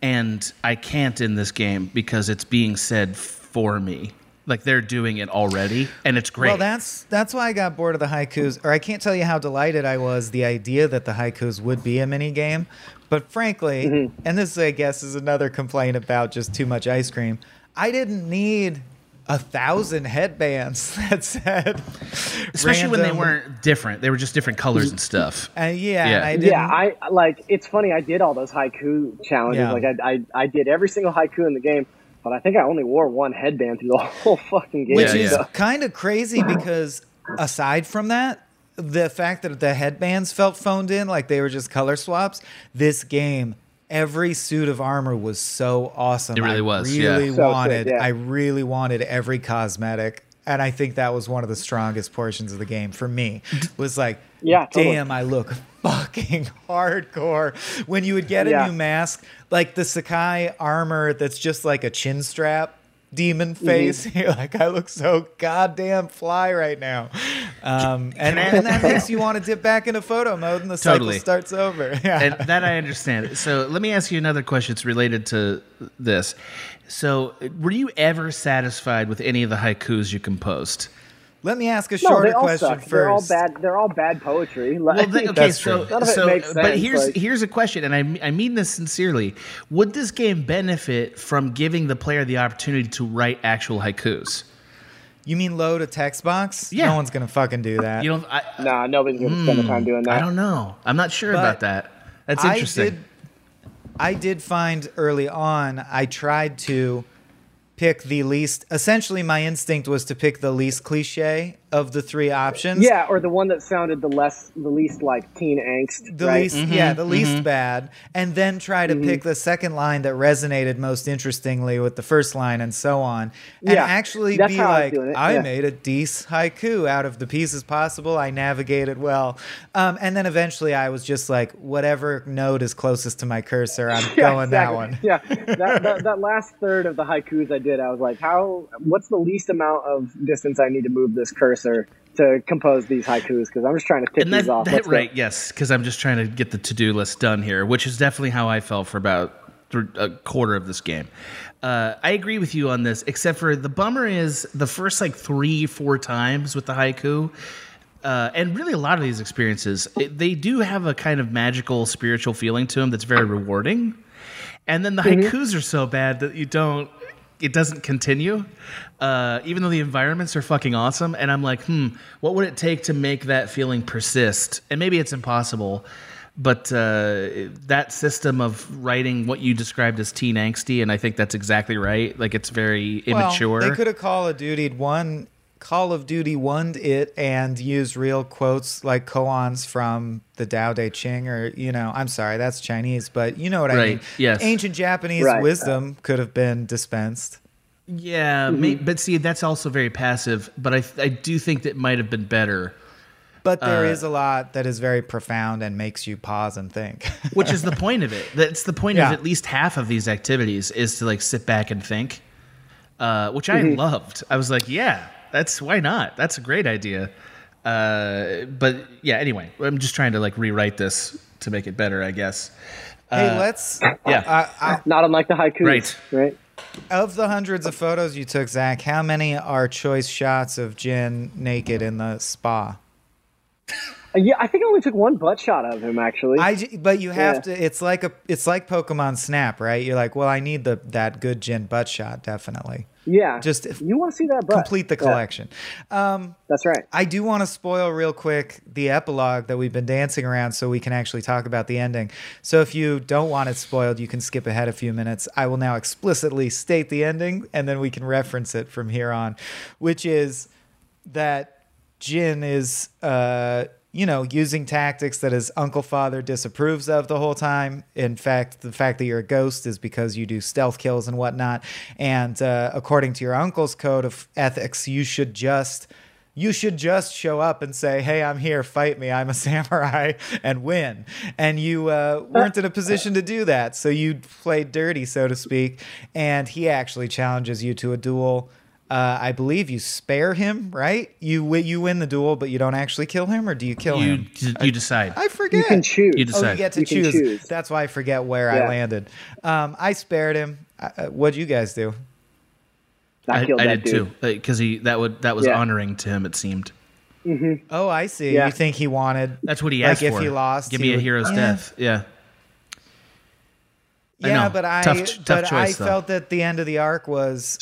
and I can't in this game because it's being said for me. Like they're doing it already, and it's great. Well, that's that's why I got bored of the haikus. Or I can't tell you how delighted I was the idea that the haikus would be a mini game. But frankly, Mm-hmm. and this I guess is another complaint about just too much ice cream. I didn't need a thousand headbands that said, Especially when they weren't different. They were just different colors and stuff. Uh, yeah, Yeah. I didn't. yeah, I like. It's funny. I did all those haiku challenges. Yeah. Like I, I, I did every single haiku in the game, but I think I only wore one headband through the whole fucking game. Which is So- kind of crazy because aside from that, the fact that the headbands felt phoned in, like they were just color swaps, this game, every suit of armor was so awesome. It really I was, yeah. Really So good, wanted. yeah. I really wanted every cosmetic. And I think that was one of the strongest portions of the game for me. Was like, Yeah, totally. damn, I look fucking hardcore. When you would get a Yeah. new mask, like the Sakai armor that's just like a chin strap demon Mm-hmm. face, you're like, I look so goddamn fly right now. Um, and, and that makes you want to dip back into photo mode and the Totally. cycle starts over. Yeah. and that I understand. So let me ask you another question. It's related to this. So, were you ever satisfied with any of the haikus you composed? Let me ask a no, shorter they question suck. first. They're all bad. They're all bad poetry. Well, Like, okay, so, true. None of it so makes but here's like- here's a question, and I I mean this sincerely. Would this game benefit from giving the player the opportunity to write actual haikus? you mean load a text box? Yeah. No one's gonna fucking do that. You don't. I, nah, nobody's gonna spend the time hmm, doing that. I don't know. I'm not sure But about that. That's I interesting. did, I did find early on, I tried to pick the least. Essentially, my instinct was to pick the least cliche of the three options. Yeah, or the one that sounded the less, the least like teen angst. The right? least, Mm-hmm, yeah, the least bad, and then try to pick the second line that resonated most interestingly with the first line, and so on. And Yeah, actually be how I was like, I yeah. made a decent haiku out of the pieces possible. I navigated well, um, and then eventually I was just like, whatever note is closest to my cursor, I'm Yeah, going that one. Yeah, that, that, that last third of the haikus I did, I was like, how? What's the least amount of distance I need to move this cursor to compose these haikus? Because I'm just trying to tick and these off. that go. right, yes, because I'm just trying to get the to-do list done here, which is definitely how I felt for about th- a quarter of this game. Uh, I agree with you on this, except for the bummer is the first like three, four times with the haiku. Uh, and really, a lot of these experiences, it, they do have a kind of magical, spiritual feeling to them that's very rewarding. And then the haikus are so bad that you don't, it doesn't continue, uh, even though the environments are fucking awesome. And I'm like, hmm, what would it take to make that feeling persist? And maybe it's impossible, but uh, that system of writing what you described as teen angsty, and I think that's exactly right. Like it's very immature. Well, they could have Call of Duty one Call of Duty won it and used real quotes like koans from the Tao Te Ching or you know I'm sorry that's Chinese but you know what I Right, mean. yes. Ancient Japanese Right. wisdom could have been dispensed. Yeah, Mm-hmm. may, but see, that's also very passive. But I, I do think that might have been better, But there Uh, is a lot that is very profound and makes you pause and think. which is the point of it. That's the point Yeah. of at least half of these activities is to like sit back and think, uh, which I Mm-hmm. loved. I was like, yeah, that's why not? That's a great idea. Uh, but yeah, anyway, I'm just trying to like rewrite this to make it better, I guess. hey, Uh, let's yeah. I, I, Not unlike the haiku. Right. Right. of the hundreds of photos you took, Zach, how many are choice shots of Jin naked in the spa? Uh, yeah, I think I only took one butt shot of him actually. I but you have Yeah. to. It's like a. It's like Pokemon Snap, right? You're like, well, I need the that good Jin butt shot, definitely. yeah, Just if, you want to see that butt? complete the Yeah, collection. Um, that's right. I do want to spoil real quick the epilogue that we've been dancing around, so we can actually talk about the ending. So if you don't want it spoiled, you can skip ahead a few minutes. I will now explicitly state the ending, and then we can reference it from here on, which is that Jin is, uh, you know, using tactics that his uncle father disapproves of the whole time. In fact, the fact that you're a ghost is because you do stealth kills and whatnot. And uh, according to your uncle's code of ethics, you should just. You should just show up and say, "Hey, I'm here. Fight me. I'm a samurai," and win. And you uh, weren't in a position to do that, so you played dirty, so to speak. And he actually challenges you to a duel. Uh, I believe you spare him, right? You you win the duel, but you don't actually kill him, or do you kill you him? you decide. I forget. You can choose. You Oh, decide. you get to You choose. choose. That's why I forget where I landed. Um, I spared him. Uh, uh, what'd you guys do? I, I, killed I did dude. too, because he that would that was Yeah. honoring to him. It seemed Oh, I see. Yeah. You think he wanted? that's what he like asked if he lost, give he me a hero's Yeah. death. Yeah. Yeah, know. but I Tough ch- tough but I though. felt that the end of the arc was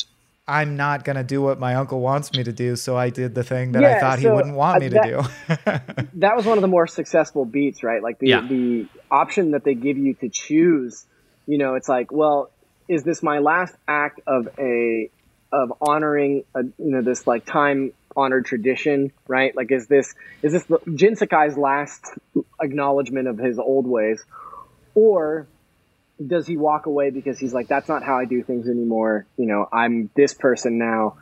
I'm not going to do what my uncle wants me to do, so I did the thing that Yeah, I thought he wouldn't want uh, me that- to do. that was one of the more successful beats, right? Like the Yeah. the option that they give you to choose. You know, it's like, well, is this my last act of a of honoring a, you know this like time honored tradition, right? Like, is this is this the, Jin Sakai's last acknowledgement of his old ways, or does he walk away because he's like, that's not how I do things anymore. You know, I'm this person now,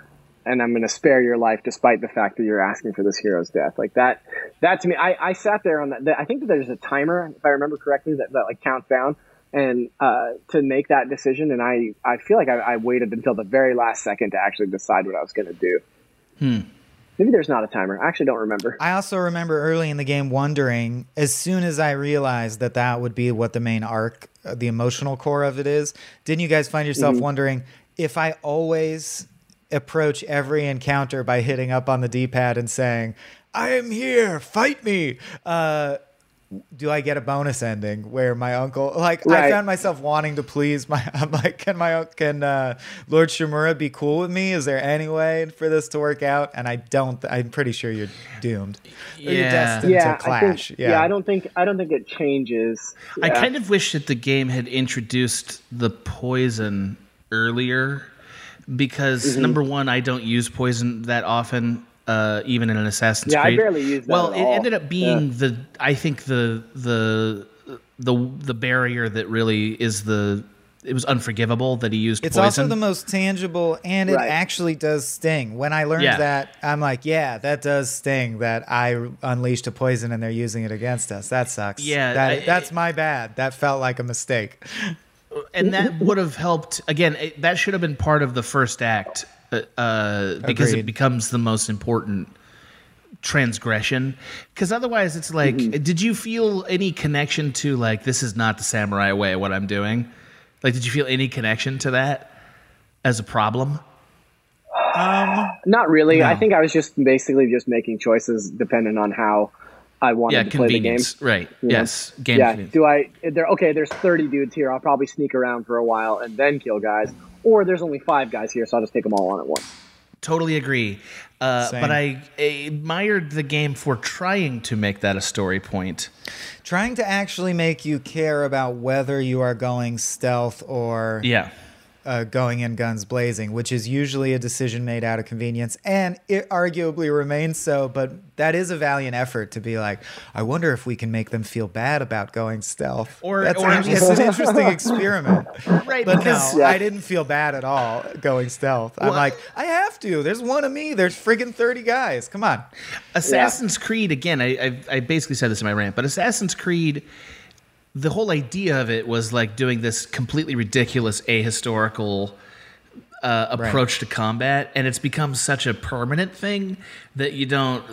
and I'm going to spare your life despite the fact that you're asking for this hero's death. Like that, that to me, I, I sat there on that. I think that there's a timer, if I remember correctly, that, that like counts down and uh, to make that decision. And I, I feel like I, I waited until the very last second to actually decide what I was going to do. Hmm. Maybe there's not a timer. I actually don't remember. I also remember early in the game wondering, as soon as I realized that that would be what the main arc, uh, the emotional core of it is, didn't you guys find yourself Mhm. wondering if I always approach every encounter by hitting up on the D pad and saying, I am here, fight me? Uh, do I get a bonus ending where my uncle like I found myself wanting to please my I'm like can my can uh, Lord Shimura be cool with me is there any way for this to work out and I don't I'm pretty sure you're doomed Or you're Yeah. destined yeah, to clash I think, yeah. I don't think I don't think it changes. I kind of wish that the game had introduced the poison earlier because Mhm. number one, I don't use poison that often, uh, even in an Assassin's Yeah, I Creed. barely use Well, at it all. ended up being Yeah. the I think the the the the barrier that really is the it was unforgivable that he used poison. it's poison. also the most tangible and it actually does sting when I learned Yeah. that I'm like yeah that does sting that I unleashed a poison and they're using it against us that sucks Yeah, that, I- that's my bad that felt like a mistake and that would have helped again it, that should have been part of the first act uh, uh, because Agreed. it becomes the most important transgression because otherwise it's like did you feel any connection to like this is not the samurai way what i'm doing like did you feel any connection to that as a problem um Not really. I think I was just basically just making choices depending on how I wanted Yeah, to play the game. right. You know? Yes, game Yeah. Do I? There. Okay. There's 30 dudes here. I'll probably sneak around for a while and then kill guys. Or there's only five guys here, so I'll just take them all on at once. totally agree. Uh, but I, I admired the game for trying to make that a story point. Trying to actually make you care about whether you are going stealth or yeah uh, going in guns blazing, which is usually a decision made out of convenience, and it arguably remains so. But that is a valiant effort to be like, I wonder if we can make them feel bad about going stealth. Or- That's or actually- it's an interesting experiment, right But because no, I didn't feel bad at all going stealth. I'm like, I have to. There's one of me. There's friggin' thirty guys. Come on. Assassin's Creed again. I, I I basically said this in my rant, but Assassin's Creed, the whole idea of it was like doing this completely ridiculous ahistorical uh, approach to combat, and it's become such a permanent thing that you don't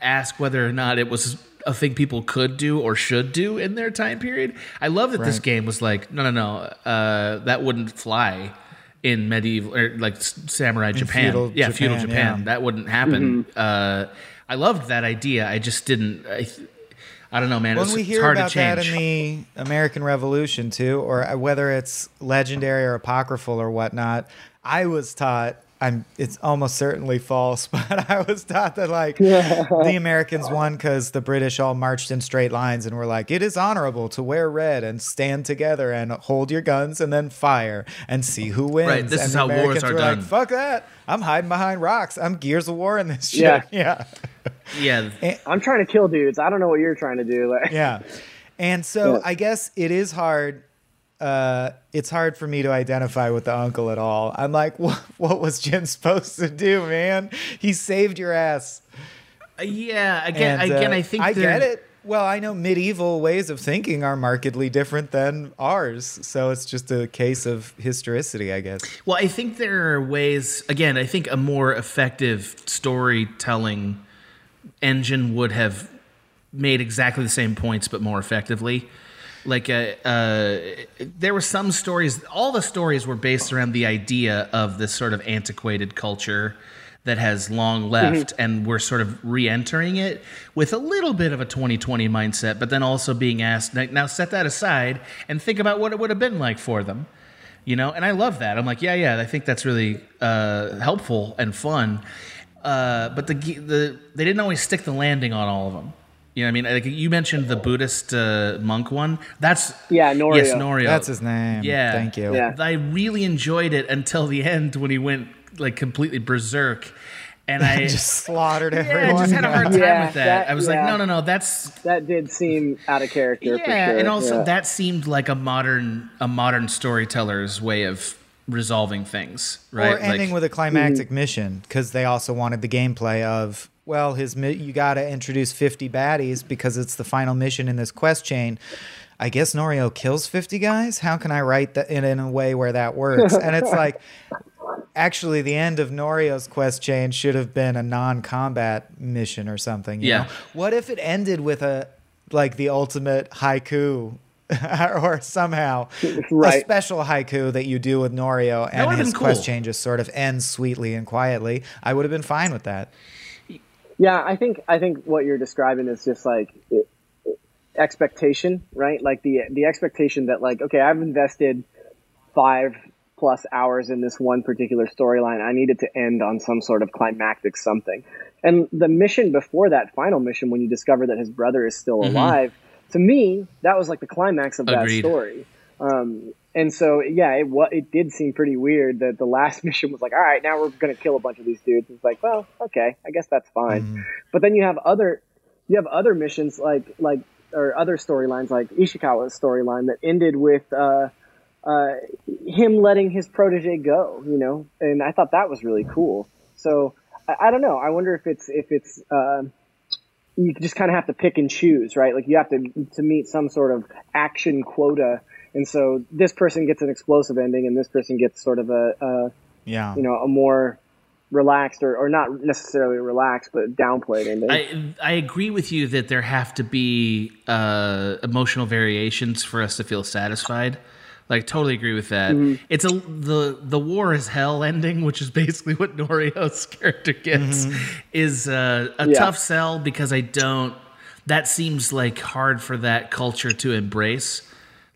ask whether or not it was a thing people could do or should do in their time period. I love that this game was like, no, no, no, uh, that wouldn't fly in medieval or like s- samurai Japan. feudal yeah, feudal Japan, Japan. yeah. That wouldn't happen. Uh, I loved that idea. I just didn't. I, I don't know, man. When it's, we it's hear hard about to change. that in the American Revolution too, or uh, whether it's legendary or apocryphal or whatnot, I was taught. I'm. It's almost certainly false, but I was taught that like the Americans won because the British all marched in straight lines and were like, "It is honorable to wear red and stand together and hold your guns and then fire and see who wins." Right, this And is the how wars Americans are were like, done. Fuck that! I'm hiding behind rocks. I'm Gears of War in this shit. Yeah. yeah. yeah, I'm trying to kill dudes. I don't know what you're trying to do. Like, yeah. And so Yeah. I guess it is hard. Uh, it's hard for me to identify with the uncle at all. I'm like, what, what was Jin supposed to do, man? He saved your ass. Uh, yeah, again, And, again, uh, I think I get it. Well, I know medieval ways of thinking are markedly different than ours, so it's just a case of historicity, I guess. Well, I think there are ways. Again, I think a more effective storytelling engine would have made exactly the same points, but more effectively. Like, uh, uh, there were some stories. All the stories were based around the idea of this sort of antiquated culture that has long left, and we're sort of re-entering it with a little bit of a 2020 mindset, but then also being asked, now set that aside and think about what it would have been like for them. You know, and I love that. I'm like, yeah, yeah, I think that's really uh, helpful and fun. Uh, but the the they didn't always stick the landing on all of them. You know, what I mean, like you mentioned the Buddhist uh, monk one. That's Yeah, Norio. Yes, Norio. That's his name. Yeah, Thank you. Yeah. I really enjoyed it until the end when he went like completely berserk, and I just slaughtered yeah, everyone. I just had a hard time Yeah, with that. that- I was yeah. like, no, no, no, that's That did seem out of character yeah, for sure. and also yeah. that seemed like a modern a modern storyteller's way of resolving things, right? Or ending Like- with a climactic mm-hmm. mission because they also wanted the gameplay of well, his you got to introduce 50 baddies because it's the final mission in this quest chain. I guess Norio kills 50 guys. How can I write that in, in a way where that works? And it's like actually the end of Norio's quest chain should have been a non-combat mission or something. You Yeah. know? What if it ended with a like the ultimate haiku? or somehow a special haiku that you do with Norio and his been quest cool. chain just sort of ends sweetly and quietly. I would have been fine with that. Yeah, I think I think what you're describing is just like it, it- expectation, right? Like the the expectation that like okay, I've invested five plus hours in this one particular storyline. I needed to end on some sort of climactic something. And the mission before that final mission, when you discover that his brother is still Mhm. alive, to me that was like the climax of that story. Um, and so, yeah, it it did seem pretty weird that the last mission was like, all right, now we're going to kill a bunch of these dudes. It's like, well, okay, I guess that's fine. But then you have other, you have other missions like like or other storylines like Ishikawa's storyline that ended with uh, uh, him letting his protege go. You know, and I thought that was really cool. So I, I don't know. I wonder if it's if it's. Uh, you just kind of have to pick and choose, right? Like you have to to meet some sort of action quota, and so this person gets an explosive ending, and this person gets sort of a, a Yeah. you know a more relaxed or, or not necessarily relaxed but downplayed ending. I I agree with you that there have to be uh, emotional variations for us to feel satisfied. Like totally agree with that. Mhm. It's a the the war is hell ending, which is basically what Norio's character gets, is uh, a Yeah. tough sell because I don't. That seems like hard for that culture to embrace.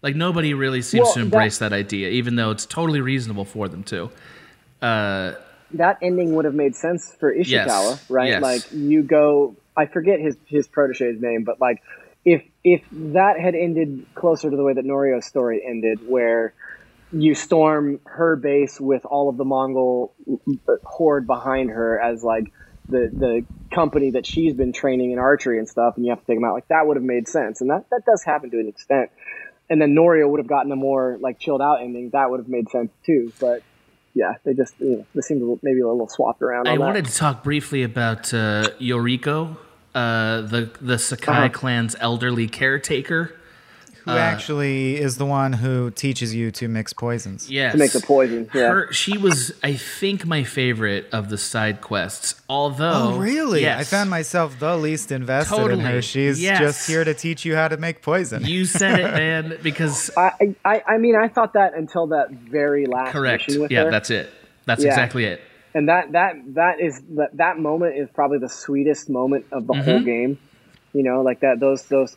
Like nobody really seems Well, to that- embrace that, idea, even though it's totally reasonable for them to. Uh, that ending would have made sense for Ishikawa, Yes, right? yes. Like you go, I forget his his protege's name, but like if if that had ended closer to the way that Norio's story ended, where you storm her base with all of the Mongol horde behind her as like the the company that she's been training in archery and stuff, and you have to take them out. Like that would have made sense, and that that does happen to an extent. And then Norio would have gotten a more like chilled out ending. That would have made sense too. But yeah, they just you know, they seemed maybe a little swapped around. I that. wanted to talk briefly about uh, Yoriko, uh, the the Sakai Uh-huh. clan's elderly caretaker. Who Uh, actually is the one who teaches you to mix poisons? Yes. To make the poison, yeah. Her, she was, I think, my favorite of the side quests. Although, Oh, really? Yes. I found myself the least invested in Totally. her. She's Yes. just here to teach you how to make poison. You said it, man. Because I, I I mean I thought that until that very last correct. mission with Yeah, her. that's it. That's Yeah. exactly it. And that that that is that that moment is probably the sweetest moment of the whole Mhm. game. You know, like that those those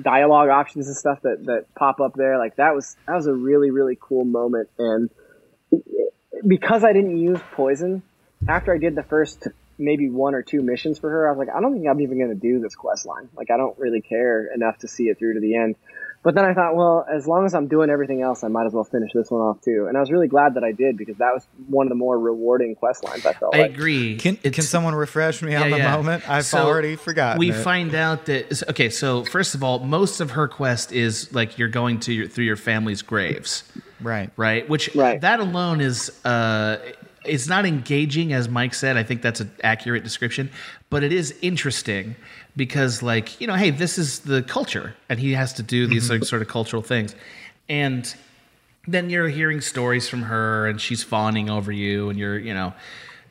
dialogue options and stuff that that pop up there. Like that was that was a really really cool moment. And because I didn't use poison after I did the first maybe one or two missions for her, I was like, I don't think I'm even going to do this quest line. Like I don't really care enough to see it through to the end. But then I thought, well, as long as I'm doing everything else, I might as well finish this one off too. And I was really glad that I did because that was one of the more rewarding quest lines I felt I like. agree. Can, can someone refresh me on the yeah. moment? I've So, already forgotten. We it. find out that okay. So first of all, most of her quest is like you're going to your through your family's graves, right, right? Which right. that alone is uh, it's not engaging as Mike said. I think that's an accurate description, but it is interesting because like you know, hey, this is the culture, and he has to do these like, mm-hmm. sort of cultural things, and then you're hearing stories from her and she's fawning over you and you're you know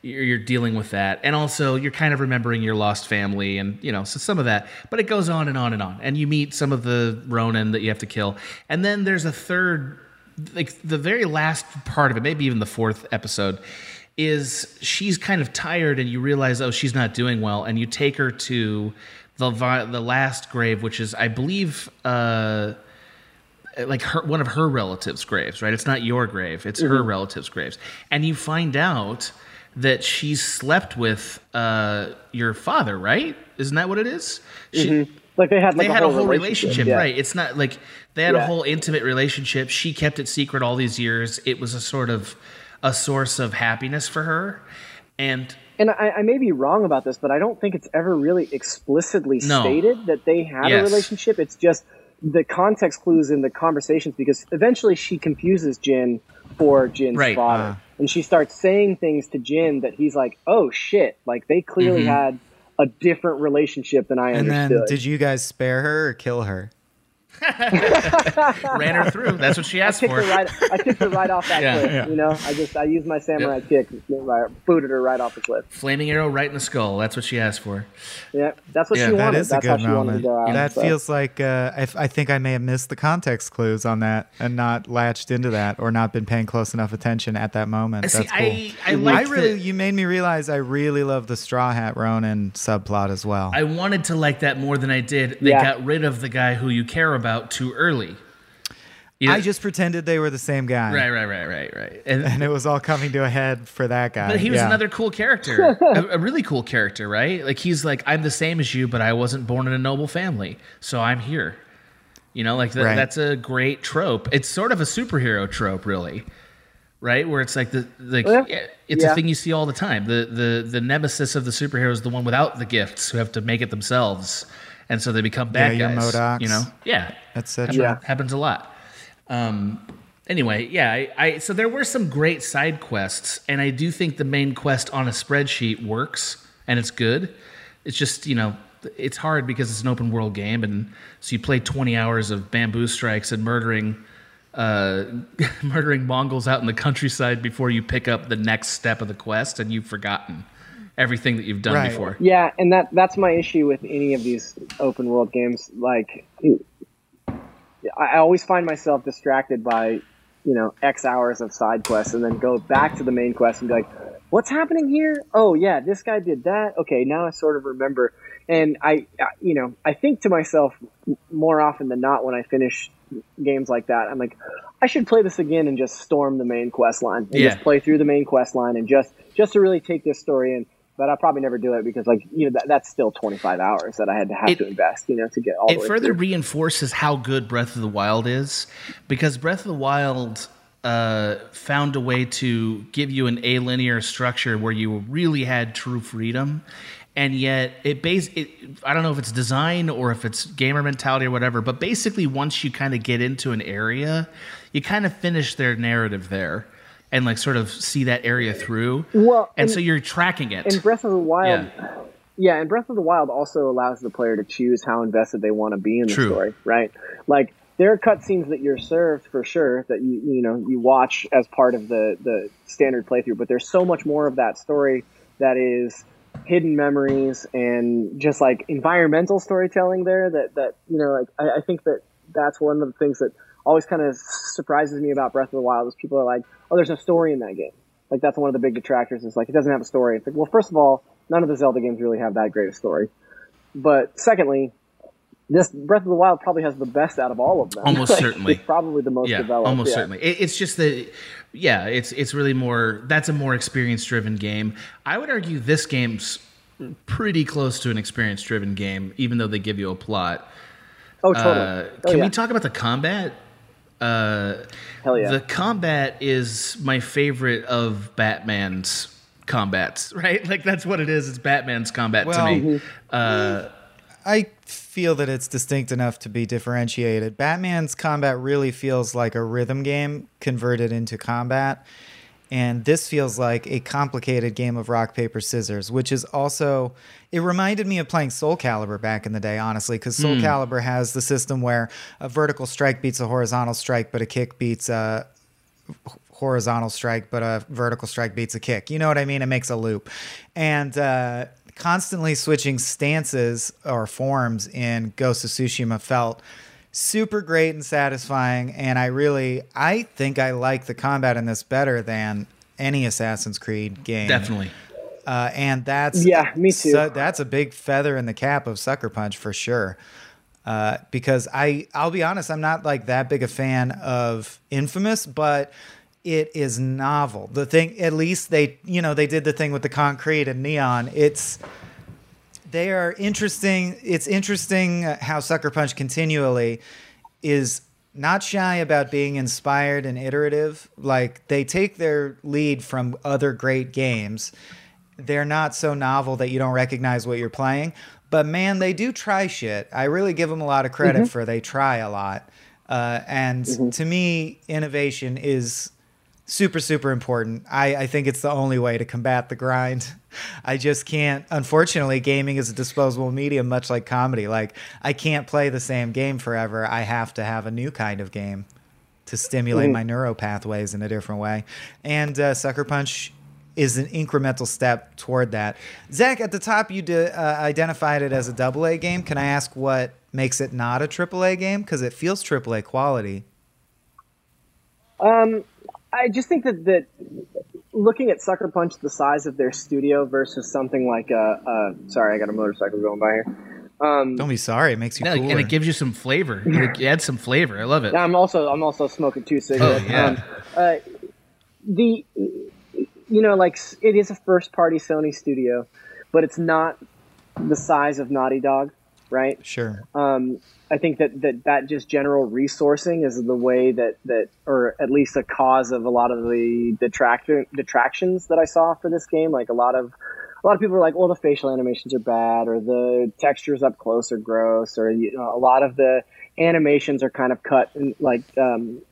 you're, you're dealing with that. And also you're kind of remembering your lost family and you know so some of that. But it goes on and on and on. And you meet some of the ronin that you have to kill. And then there's a third like the very last part of it maybe even the fourth episode is she's kind of tired and you realize oh she's not doing well and you take her to the vi- the last grave which is i believe uh like her one of her relatives' graves, right? It's not your grave; it's her Mhm. relatives' graves, and you find out that she slept with uh, your father, right? Isn't that what it is? She, Mhm. Like they had like they a had whole, a whole relationship, relationship, yeah. right? It's not like they had a whole intimate relationship. She kept it secret all these years. It was a sort of a source of happiness for her, and And I, I may be wrong about this, but I don't think it's ever really explicitly No. stated that they had Yes. a relationship. It's just the context clues in the conversations because eventually she confuses Jin for Jin's Right. father. Ah. And she starts saying things to Jin that he's like, oh shit, like they clearly Mhm. had a different relationship than I And understood. then, did you guys spare her or kill her? ran her through. That's what she asked I for. her right. I kicked her right off that Yeah. cliff. Yeah. You know, I just I used my samurai kick, right, booted her right off the cliff. Flaming arrow right in the skull. That's what she asked for. Yeah, that's what Yeah. she That wanted. That is a that's how good she wanted to moment. go out. that so. feels like uh, I, I think I may have missed the context clues on that and not latched into that or not been paying close enough attention at that moment. See, That's cool. I- I like really, that- you made me realize I really love the Straw Hat Ronin subplot as well. I wanted to like that more than I did. They Yeah. got rid of the guy who you care about too early. You know- I just pretended they were the same guy. right, right, right, right, right. And, it was all coming to a head for that guy. But he was Yeah. another cool character, a, a really cool character, right? Like he's like, I'm the same as you, but I wasn't born in a noble family, so I'm here. You know, like that, Right. that's a great trope. It's sort of a superhero trope, really, right? Where it's like the like Yeah. yeah, it's Yeah. a thing you see all the time. The the the nemesis of the superhero is the one without the gifts who have to make it themselves, and so they become bad Yeah, guys. Modocs, You know, yeah, et cetera. Happen- Yeah. happens a lot. Um, anyway, yeah, I, I so there were some great side quests, and I do think the main quest on a spreadsheet works and it's good. It's just you know it's hard because it's an open world game, and so you play twenty hours of bamboo strikes and murdering. Uh, murdering Mongols out in the countryside before you pick up the next step of the quest, and you've forgotten everything that you've done Right. before. Yeah, and that that's my issue with any of these open world games. Like, I I always find myself distracted by, you know, X hours of side quests, and then go back to the main quest and be like, "What's happening here? Oh yeah, this guy did that. Okay, now I sort of remember." And I, I- you know, I think to myself more often than not when I finish games like that, I'm like, I should play this again and just storm the main quest line and Yeah. just play through the main quest line and just just to really take this story in. But I'll probably never do it because, like, you know, that, that's still 25 hours that I had to have It- to invest, you know, to get all it further through. reinforces how good Breath of the Wild is because Breath of the Wild uh, found a way to give you an alinear structure where you really had true freedom. And yet, it base it. I don't know if it's design or if it's gamer mentality or whatever. But basically, once you kind of get into an area, you kind of finish their narrative there, and like sort of see that area through. Well, and and- so you're tracking it. In Breath of the Wild, Yeah. yeah. and Breath of the Wild also allows the player to choose how invested they want to be in the True. story, right? Like there are cutscenes that you're served for sure that you you know you watch as part of the the standard playthrough, but there's so much more of that story that is hidden memories and just like environmental storytelling there that that you know like I, I think that that's one of the things that always kind of surprises me about Breath of the Wild is people are like oh there's no story in that game like that's one of the big detractors is like it doesn't have a story it's like well first of all none of the Zelda games really have that great a story but secondly this Breath of the Wild probably has the best out of all of them Almost Like, certainly. it's probably the most yeah, developed almost yeah. certainly. It, it's just that, yeah, it's it's really more. That's a more experience driven game. I would argue this game's pretty close to an experience driven game, even though they give you a plot. Oh, totally. Uh, Oh, can yeah. we talk about the combat? Uh, Hell yeah. The combat is my favorite of Batman's combats, right? Like that's what it is. It's Batman's combat Well, to me. Mhm. Uh, I feel that it's distinct enough to be differentiated. Batman's combat really feels like a rhythm game converted into combat. And this feels like a complicated game of rock, paper, scissors, which is also, it reminded me of playing Soul Calibur back in the day, honestly, because Soul. Calibur has the system where a vertical strike beats a horizontal strike, but a kick beats a horizontal strike, but a vertical strike beats a kick. You know what I mean? It makes a loop. And uh, constantly switching stances or forms in Ghost of Tsushima felt super great and satisfying. And I really, I think I like the combat in this better than any Assassin's Creed game. Definitely. Uh, and that's Yeah, me too. so- that's a big feather in the cap of Sucker Punch for sure. Uh, because I, I'll be honest, I'm not like that big a fan of Infamous, but it is novel. The thing, at least they, you know, they did the thing with the concrete and neon. It's they are interesting. It's interesting how Sucker Punch continually is not shy about being inspired and iterative. Like they take their lead from other great games. They're not so novel that you don't recognize what you're playing. But man, they do try shit. I really give them a lot of credit Mm-hmm. for they try a lot. Uh, and to me, innovation is super super important. I, I think it's the only way to combat the grind. I just can't unfortunately gaming is a disposable medium much like comedy. Like i can't play the same game forever. I have to have a new kind of game to stimulate Mhm. my neural pathways in a different way. And uh, sucker punch is an incremental step toward that. Zach at the top you d- uh, identified it as a double a game. Can i ask what makes it not a triple a game? Because it feels triple a quality. Um, I just think that that looking at Sucker Punch, the size of their studio versus something like a, uh, sorry, I got a motorcycle going by here. Um, don't be sorry it makes you No, cooler. and it gives you some flavor. It adds some flavor. I love it. I'm also I'm also smoking two cigarettes. Oh, yeah. Um, uh, the you know like it is a first party Sony studio, but it's not the size of Naughty Dog, right? sure Um, I think that, that that just general resourcing is the way that, that or at least a cause of a lot of the detraction detractions that I saw for this game. Like a lot of a lot of people are like, well, the facial animations are bad, or the textures up close are gross, or you know, a lot of the animations are kind of cut and like um,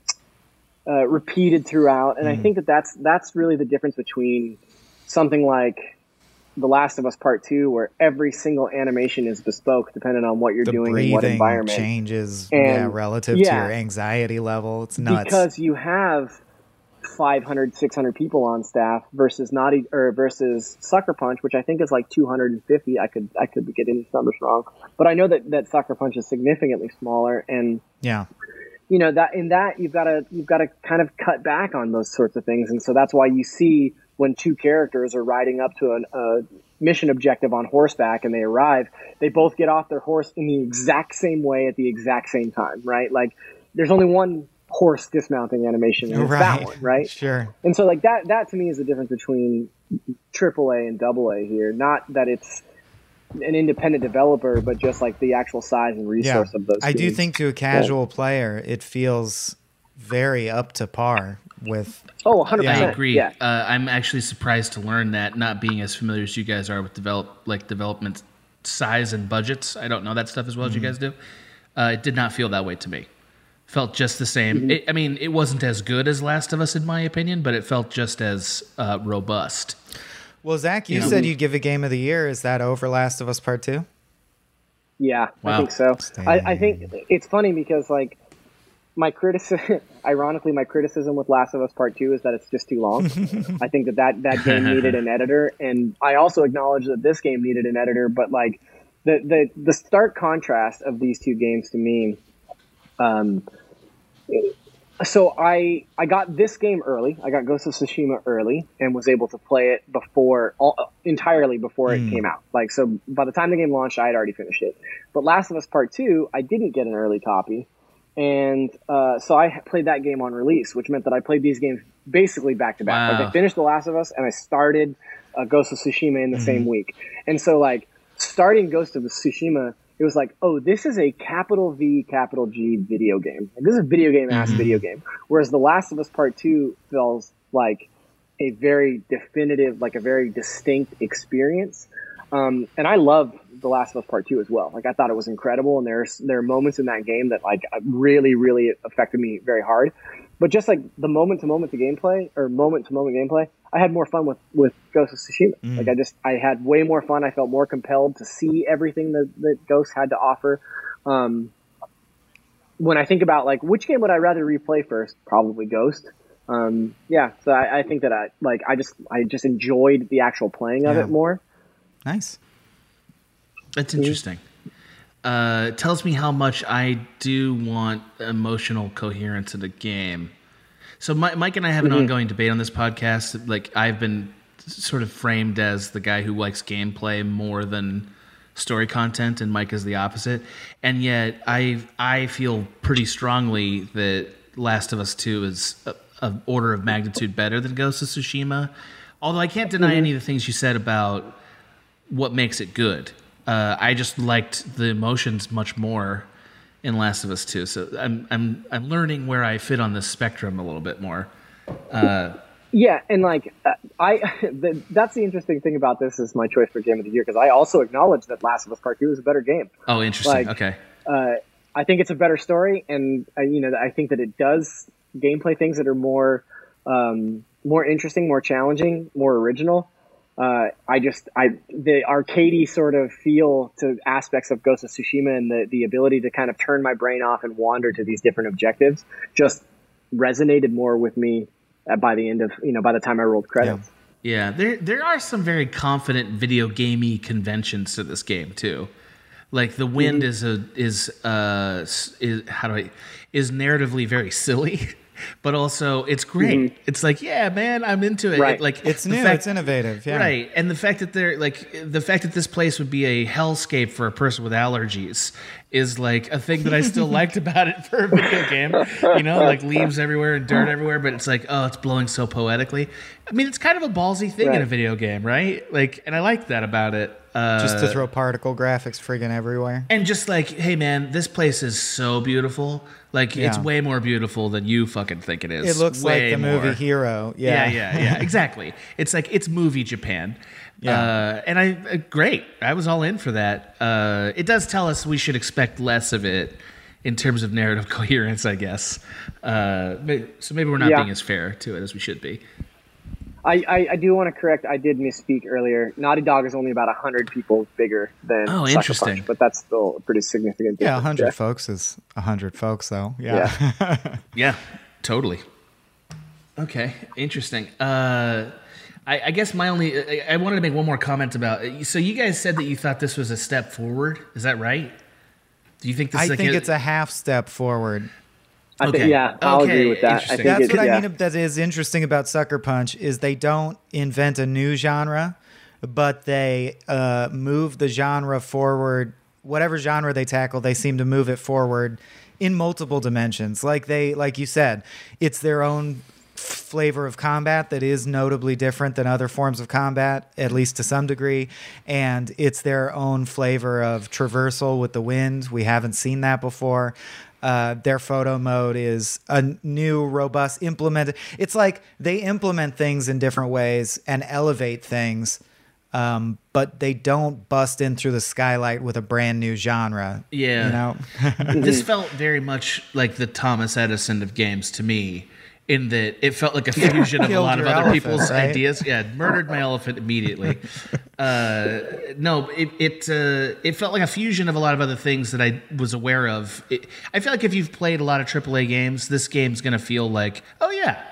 uh, repeated throughout. And I think that that's that's really the difference between something like The Last of Us Part Two, where every single animation is bespoke, depending on what you're the doing in what environment changes And- yeah, relative yeah. to your anxiety level. It's nuts. because you have 500 600 people on staff versus naughty or versus sucker punch which i think is like 250 i could i could be getting these numbers wrong but i know that that sucker punch is significantly smaller and yeah, you know that in that you've got to you've got to kind of cut back on those sorts of things and so that's why you see when two characters are riding up to an, a mission objective on horseback and they arrive they both get off their horse in the exact same way at the exact same time right? Like there's only one horse dismounting animation and it's that Right. one right? Sure. and so like that that to me is the difference between AAA and AA here. Not that it's an independent developer but just like the actual size and Yeah, resource of those I do think to a casual player, it feels very up to par with. Oh, 100%. I agree. Yeah. Uh, I'm actually surprised to learn that, not being as familiar as you guys are with develop like development size and budgets. I don't know that stuff as well as you Mm-hmm. guys do. Uh, it did not feel that way to me. Felt just the same. Mm-hmm. It, I mean, it wasn't as good as Last of Us in my opinion, but it felt just as uh, robust. Well, Zach, you You know? said you'd give a game of the year. Is that over Last of Us Part Two? Yeah, I think so. I, I think it's funny because like my criticism, ironically, my criticism with Last of Us Part Two is that it's just too long. I think that, that that game needed an editor, and I also acknowledge that this game needed an editor. But like the the the stark contrast of these two games to me, um, so I I got this game early. I got Ghost of Tsushima early and was able to play it before all, entirely before it came out. Like so, by the time the game launched, I had already finished it. But Last of Us Part Two, I didn't get an early copy, and uh, so I played that game on release, which meant that I played these games basically back to back. Like I finished The Last of Us and I started uh, Ghost of Tsushima in the same week, and so like starting Ghost of Tsushima. It was like, oh, this is a capital V, capital G video game. Like, this is a video game ass video game. Whereas The Last of Us Part Two feels like a very definitive, like a very distinct experience. Um, and I love The Last of Us Part Two as well. Like I thought it was incredible, and there's there are moments in that game that like really, really affected me very hard. But just like the moment to moment to gameplay or moment to moment gameplay, I had more fun with with Ghost of Tsushima. Like I just I had way more fun. I felt more compelled to see everything that that Ghost had to offer. Um, when I think about like which game would I rather replay first, probably Ghost. Um, yeah, so I, I think that I like I just I just enjoyed the actual playing of Yeah. it more. Nice. That's interesting. Uh, it tells me how much I do want emotional coherence in the game. So Mi- Mike and I have an Mhm. ongoing debate on this podcast. Like I've been sort of framed as the guy who likes gameplay more than story content, and Mike is the opposite. And yet, I I feel pretty strongly that Last of Us Two is a, a order of magnitude better than Ghost of Tsushima. Although I can't deny Mhm. any of the things you said about what makes it good. Uh, I just liked the emotions much more in Last of Us Two. So I'm I'm I'm learning where I fit on this spectrum a little bit more. Uh, Yeah, and like uh, I, the, that's the interesting thing about this is my choice for game of the year because I also acknowledge that Last of Us Part Two is a better game. oh, interesting. Like, okay. Uh, I think it's a better story, and you know I think that it does gameplay things that are more, um, more interesting, more challenging, more original. Uh, I just I the arcadey sort of feel to aspects of Ghost of Tsushima and the the ability to kind of turn my brain off and wander to these different objectives just resonated more with me uh, by the end of you know by the time I rolled credits. Yeah, there there are some very confident video gamey conventions to this game too. Like the wind Mhm. is a is uh is how do I is narratively very silly, but also it's hmm. great. It's like yeah, man, I'm into it. Right. Like It's the new, it's innovative, yeah. Right, and the fact that they're like the fact that this place would be a hellscape for a person with allergies is like a thing that I still liked about it for a video game. You know, like leaves everywhere and dirt everywhere, but it's like oh, it's blowing so poetically. I mean, it's kind of a ballsy thing in a video game, right? Like, and I like that about it. Uh, Just to throw particle graphics friggin' everywhere. and just like, hey man, this place is so beautiful. Like, it's way more beautiful than you fucking think it is. It looks like Way the movie more. Hero. Yeah, Yeah. yeah, yeah, exactly. It's like it's movie Japan. Yeah. Uh, and I uh, great. I was all in for that. Uh, it does tell us we should expect less of it in terms of narrative coherence, I guess. Uh, so maybe we're not Yeah. being as fair to it as we should be. I, I, I do want to correct. I did misspeak earlier. Naughty Dog is only about hundred people bigger than Oh, Sucker interesting. Punch, but that's still a pretty significant. Difference. Yeah, difference, 100 folks is 100 folks, though. Yeah. Yeah, totally. Okay, interesting. Uh, I, I guess my only I, I wanted to make one more comment about. So you guys said that you thought this was a step forward. Is that right? Do you think this? I is like think a, it's a half step forward. I think- Okay. yeah, I'll agree with that. I think That's it- what yeah. I mean. That is interesting about Sucker Punch is they don't invent a new genre, but they uh, move the genre forward. Whatever genre they tackle, they seem to move it forward in multiple dimensions. Like they, like you said, it's their own flavor of combat that is notably different than other forms of combat, at least to some degree. And it's their own flavor of traversal with the wind. We haven't seen that before. Uh, their photo mode is a new, robust, implemented. It's like they implement things in different ways and elevate things, um, but they don't bust in through the skylight with a brand new genre. Yeah. You know? this felt very much like the Thomas Edison of games to me, in that it felt like a fusion of a lot of other elephant, people's right? ideas. Yeah, murdered my elephant immediately. uh, no, it it uh, it felt like a fusion of a lot of other things that I was aware of. It, I feel like if you've played a lot of AAA games, this game's gonna feel like, oh yeah,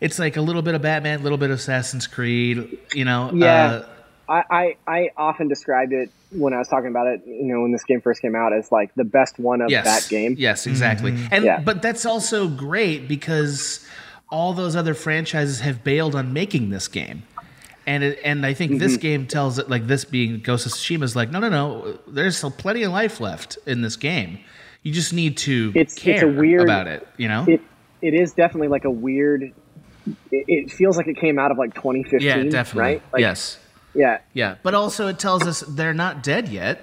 it's like a little bit of Batman, a little bit of Assassin's Creed. You know, Yeah, Uh, I, I I often described it when I was talking about it. You know, when this game first came out, as like the best one of yes, that game. Yes, exactly. And Yeah. but that's also great because all those other franchises have bailed on making this game. And it, and I think this Mhm. game tells it like this being Ghost of Tsushima is like no no no there's still plenty of life left in this game. You just need to It's care it's a weird about it, you know? It it is definitely like a weird. It, feels like it came out of like 2015. yeah, definitely. Right? Like, yes. Yeah. Yeah, but also it tells us they're not dead yet.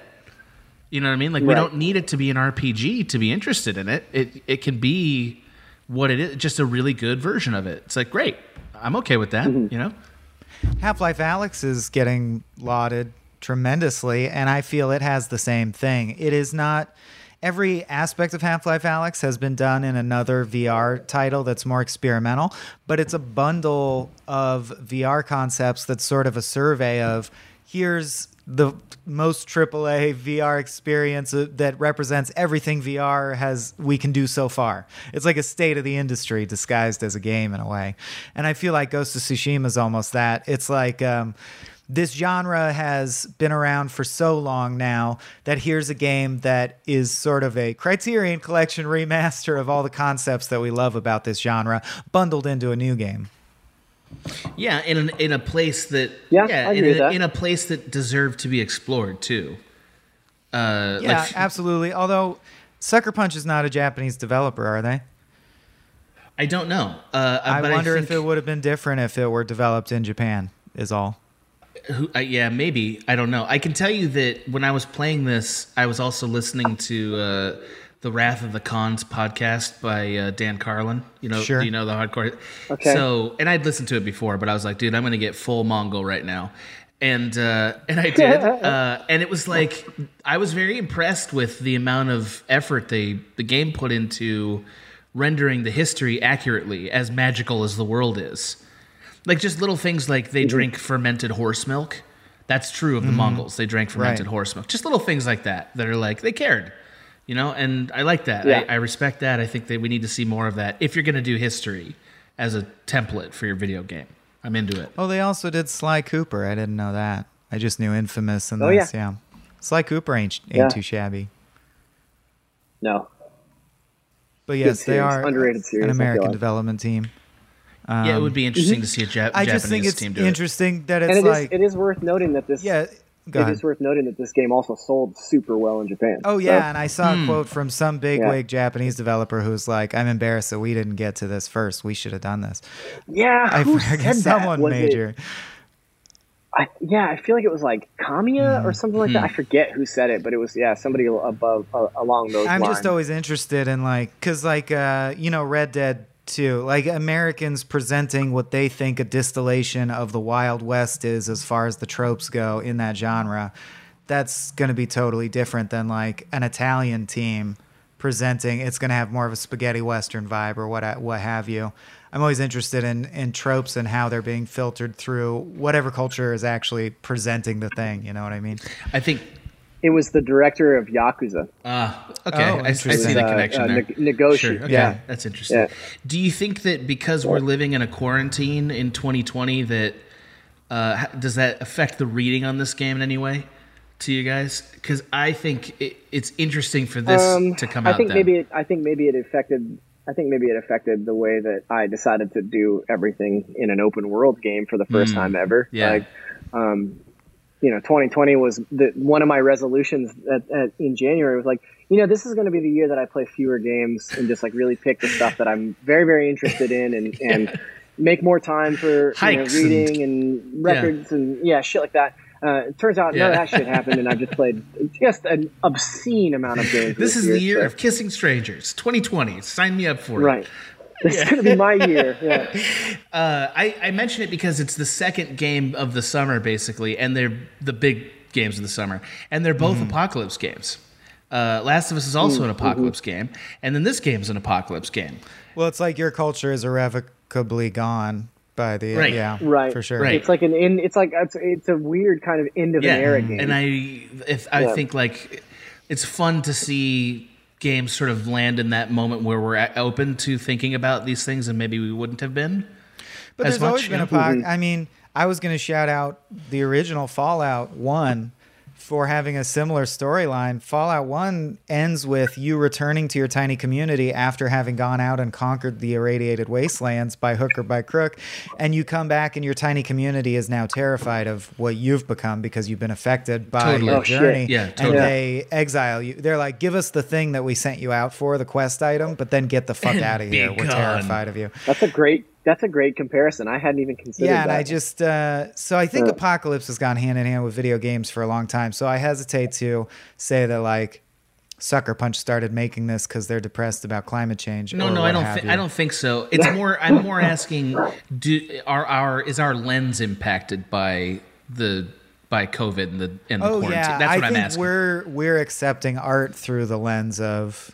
You know what I mean? Like we don't need it to be an RPG to be interested in it. It it can be what it is, just a really good version of it. It's like great. I'm okay with that, Mm-hmm. you know? Half Life Alyx is getting lauded tremendously, and I feel it has the same thing. It is not. Every aspect of Half Life Alyx has been done in another VR title that's more experimental, but it's a bundle of VR concepts that's sort of a survey of here's the most AAA VR experience uh, that represents everything VR has we can do so far. It's like a state of the industry disguised as a game in a way, and I feel like Ghost of Tsushima is almost that. It's like um, this genre has been around for so long now that here's a game that is sort of a Criterion Collection remaster of all the concepts that we love about this genre bundled into a new game. Yeah, in an, in a place that Yeah, I in a, that. in a place that deserved to be explored too. Uh, Yeah, like, absolutely. Although Sucker Punch is not a Japanese developer, are they? I don't know. Uh, I but wonder I if it would have been different if it were developed in Japan. Is all. Who, uh, yeah, maybe. I don't know. I can tell you that when I was playing this, I was also listening to uh, the Wrath of the Khans podcast by uh, Dan Carlin. You know, Sure. you know the hardcore. Okay. So, and I'd listened to it before, but I was like, dude, I'm going to get full Mongol right now. And uh, and I did, uh, and it was like I was very impressed with the amount of effort they the game put into rendering the history accurately, as magical as the world is like just little things like they drink fermented horse milk. That's true of the Mhm. Mongols. They drank fermented Right. horse milk. Just little things like that that are like they cared, you know. And I like that. Yeah. I, I respect that. I think that we need to see more of that if you're going to do history as a template for your video game. I'm into it. Oh, they also did Sly Cooper. I didn't know that. I just knew Infamous and Oh, this. yeah. Yeah. Sly Cooper ain't ain't Yeah. too shabby. No. But yes, they are Underrated series, an American development team. yeah, it would be Um, interesting to see a Jap- I Japanese just think it's team do it. interesting that it's and it is, like it is worth noting that this Yeah, go it ahead. is worth noting that this game also sold super well in Japan. Oh So- yeah, and I saw Hmm. a quote from some big Yeah. wig Japanese developer who's like, "I'm embarrassed that we didn't get to this first. We should have done this." yeah, I who forget said that? someone it- major. I, yeah, I feel like it was like Kamiya or something like that. I forget who said it, but it was yeah somebody above uh, along those I'm lines. just always interested in like, cause like, uh, you know, Red Dead 2, like Americans presenting what they think a distillation of the Wild West is as far as the tropes go in that genre. That's going to be totally different than like an Italian team presenting. It's going to have more of a spaghetti western vibe or what what have you. I'm always interested in in tropes and how they're being filtered through whatever culture is actually presenting the thing. You know what I mean? I think it was the director of Yakuza. Ah, okay. Oh, I, I see interesting. the Uh, connection uh, there. neg- Nagoshi. Sure. Okay. Yeah. that's interesting. Yeah. Do you think that because we're living in a quarantine in 2020, that uh, does that affect the reading on this game in any way to you guys? Because I think it, it's interesting for this Um, to come I out. think then. maybe it, I think maybe it affected. I think maybe it affected the way that I decided to do everything in an open world game for the first Mm. time ever. Yeah. Like, um, you know, 2020 was the, one of my resolutions at, at, in January was like, you know, this is going to be the year that I play fewer games and just like really pick the stuff that I'm very, very interested in and, and make more time for you know, Hikes and- reading and, records and yeah, shit like that. Uh, it turns out none of that shit happened, and I've just played just an obscene amount of games. this is the year so- of kissing strangers, 2020. Sign me up for it. Right. This is going to be my year. Yeah. Uh, I, I mention it because it's the second game of the summer, basically, and they're the big games of the summer, and they're both Mm-hmm. apocalypse games. Uh, Last of Us is also an Mm, apocalypse game, and then this game's an apocalypse game. Well, it's like your culture is irrevocably gone by the Right. yeah, Right. for sure. It's like an in. It's like it's, it's a weird kind of end of an era game. and I, if I Yeah. think like it's fun to see games sort of land in that moment where we're a- open to thinking about these things, and maybe we wouldn't have been. But as there's much, always been a mm-hmm. poc- I mean, I was going to shout out the original Fallout 1 for having a similar storyline. Fallout 1 ends with you returning to your tiny community after having gone out and conquered the irradiated wastelands by hook or by crook. And you come back, and your tiny community is now terrified of what you've become because you've been affected by Totally. your Oh, shit. journey. Yeah, And they exile you. They're like, give us the thing that we sent you out for, the quest item, but then get the fuck out of here. We're terrified of you. That's a great. That's a great comparison. I hadn't even considered that. Yeah, and that. I just uh, so I think Yeah. apocalypse has gone hand in hand with video games for a long time. So I hesitate to say that like Sucker Punch started making this because they're depressed about climate change. No, or no, I don't. Th- I don't think so. It's more. I'm more asking: Do are our is our lens impacted by the by COVID and the and the Oh quarantine? yeah, That's I what I'm think asking. we're we're accepting art through the lens of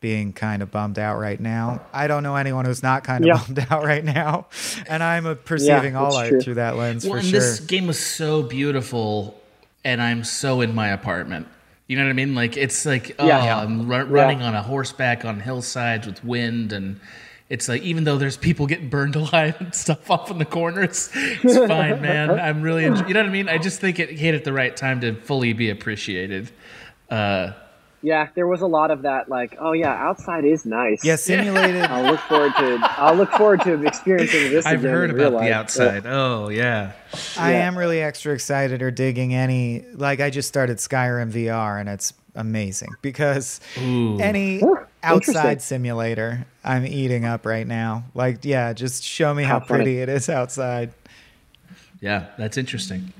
being kind of bummed out right now. I don't know anyone who's not kind of Yeah. bummed out right now, and I'm perceiving all that's art true. through that lens well, for and sure. this game was so beautiful, and I'm so in my apartment. You know what I mean? Like it's like oh, Yeah. Yeah. I'm ru- Yeah. running on a horseback on hillsides with wind, and it's like even though there's people getting burned alive and stuff off in the corners, it's fine, man. I'm really, enjoy- you know what I mean? I just think it hit at the right time to fully be appreciated. Uh, Yeah, there was a lot of that. Like, oh yeah, outside is nice. Yeah, simulated. I'll look forward to. I'll look forward to experiencing this. I've again heard in real about the life. outside. Oh yeah. I Yeah. am really extra excited or digging any. Like I just started Skyrim VR and it's amazing because Ooh. any Ooh, outside simulator I'm eating up right now. Like yeah, just show me how, How pretty it is outside. Yeah, that's interesting.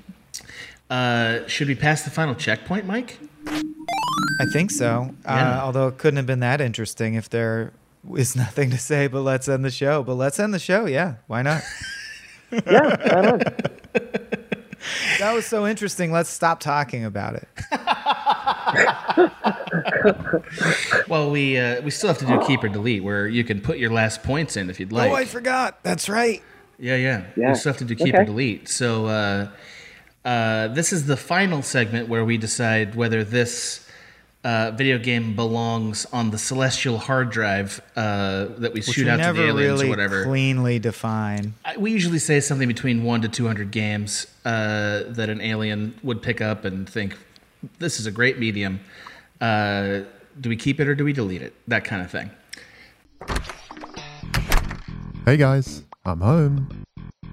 Uh, should we pass the final checkpoint, Mike? I think so. Yeah. Uh, although it couldn't have been that interesting if there is nothing to say. But let's end the show. But let's end the show. Yeah, why not? Yeah, right on. that was so interesting. Let's stop talking about it. Well, we uh, we still have to do keep or delete, where you can put your last points in if you'd like. oh, I forgot. That's right. Yeah, yeah. Yeah. We still have to do keep or delete. So uh, uh, this is the final segment where we decide whether this uh, video game belongs on the celestial hard drive uh, that we Which shoot we out to never the aliens really or whatever. cleanly define. I- we usually say something between one to two hundred games uh, that an alien would pick up and think, "This is a great medium." Uh, do we keep it or do we delete it? That kind of thing. Hey guys, I'm home.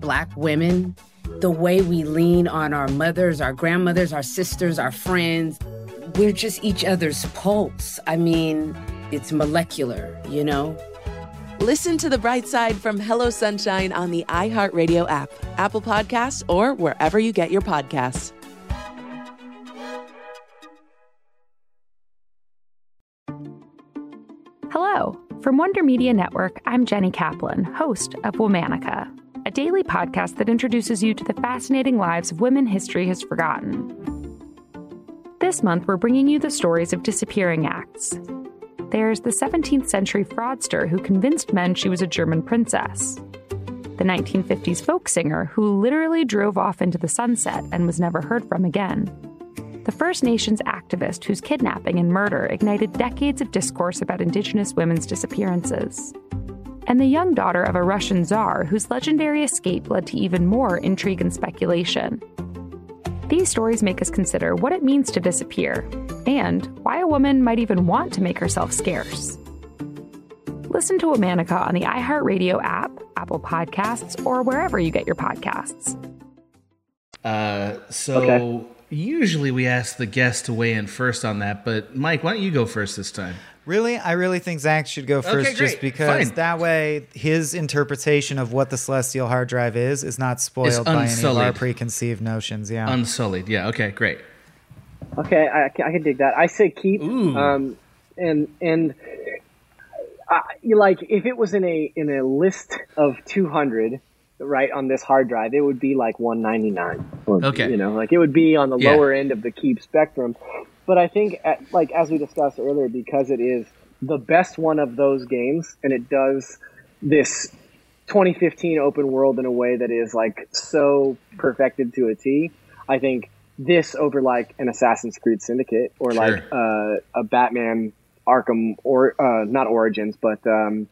black women, the way we lean on our mothers, our grandmothers, our sisters, our friends. We're just each other's pulse. I mean, it's molecular, you know? Listen to The Bright Side from Hello Sunshine on the iHeartRadio app, Apple Podcasts, or wherever you get your podcasts. Hello. From Wonder Media Network, I'm Jenny Kaplan, host of Womanica, a daily podcast that introduces you to the fascinating lives of women history has forgotten. This month, we're bringing you the stories of disappearing acts. There's the 17th century fraudster who convinced men she was a German princess. The 1950s folk singer who literally drove off into the sunset and was never heard from again the First Nations activist whose kidnapping and murder ignited decades of discourse about Indigenous women's disappearances, and the young daughter of a Russian czar whose legendary escape led to even more intrigue and speculation. These stories make us consider what it means to disappear and why a woman might even want to make herself scarce. Listen to Womanica on the iHeartRadio app, Apple Podcasts, or wherever you get your podcasts. Uh, so Okay. usually we ask the guest to weigh in first on that, but Mike, why don't you go first this time? Really, I really think Zach should go first, Okay, just because Fine. that way his interpretation of what the celestial hard drive is is not spoiled by any of our preconceived notions. Yeah, Unsullied. Yeah. Okay. Great. Okay, I, I can- I dig that. I say keep. Um, and and I, like if it was in a in a list of 200, right on this hard drive, it would be like 199. Or, Okay. you know, like it would be on the Yeah. lower end of the keep spectrum. But I think, at, like as we discussed earlier, because it is the best one of those games, and it does this 2015 open world in a way that is like so perfected to a T. I think this over like an Assassin's Creed Syndicate or like uh, a Batman Arkham or uh, not Origins, but um,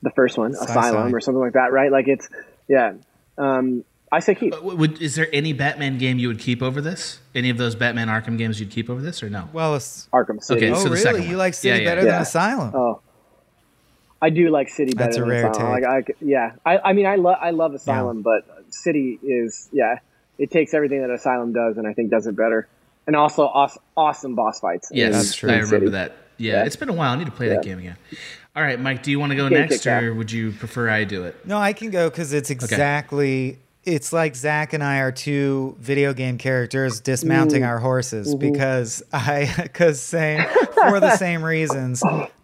the first one. Asylum or something like that, right? Like it's yeah. Um, I say keep. W- Would, is there any Batman game you would keep over this? Any of those Batman Arkham games you'd keep over this, or no? Well, it's, Arkham City. Okay, oh so the really? second You like City Yeah, yeah, better yeah. than Asylum? Oh, I do like City better That's a than rare Asylum. take. Like, I, yeah, I, I mean, I love I love Asylum, but City is yeah, it takes everything that Asylum does, and I think does it better. And also aw- awesome boss fights. in- Yes, in I remember City. that. Yeah, Yeah. it's been a while. I need to play that game again. All right, Mike, do you want to go next, or would you prefer I do it? No, I can go because it's exactly. It's like Zach and I are two video game characters dismounting Mm. our horses Mhm. because I because same for the same reasons.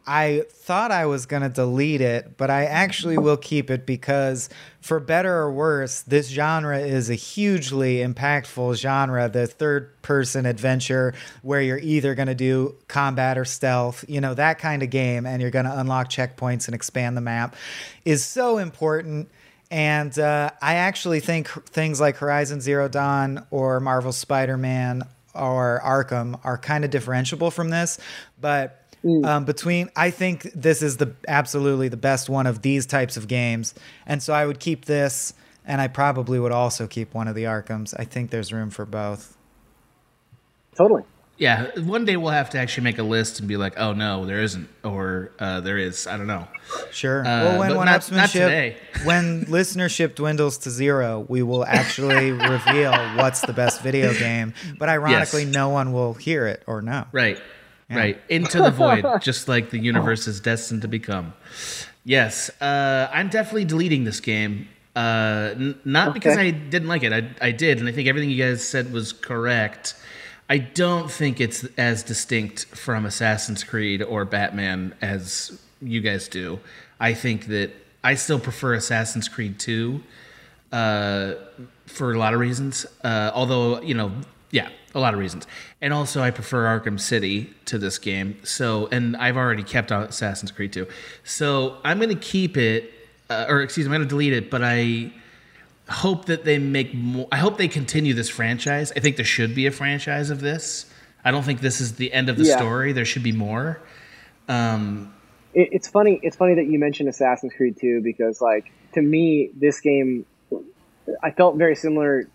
I thought I was gonna delete it, but I actually will keep it because, for better or worse, this genre is a hugely impactful genre. The third person adventure where you're either gonna do combat or stealth, you know, that kind of game, and you're gonna unlock checkpoints and expand the map, is so important. And uh, I actually think things like Horizon Zero Dawn or Marvel Spider Man or Arkham are kind of differentiable from this. But um, between, I think this is the absolutely the best one of these types of games. And so I would keep this, and I probably would also keep one of the Arkhams. I think there's room for both. Totally. Yeah, one day we'll have to actually make a list and be like, oh no, there isn't, or uh, there is. I don't know. Sure. Uh, well, when but one not, not when listenership dwindles to zero, we will actually reveal what's the best video game. But ironically, Yes. no one will hear it or know. Right. Yeah. Right. Into the void, just like the universe is destined to become. Yes. Uh, I'm definitely deleting this game. Uh, n- not because I didn't like it. I, I did, and I think everything you guys said was correct. I don't think it's as distinct from Assassin's Creed or Batman as you guys do. I think that I still prefer Assassin's Creed 2 uh, for a lot of reasons. Uh, although, you know, yeah, a lot of reasons. And also, I prefer Arkham City to this game. So, and I've already kept Assassin's Creed 2. So, I'm going to keep it, uh, or excuse me, I'm going to delete it, but I hope that they make more. I hope they continue this franchise. I think there should be a franchise of this. I don't think this is the end of the Yeah. story. There should be more. Um, it, it's funny. It's funny that you mentioned Assassin's Creed 2 because, like, to me, this game, I felt very similar,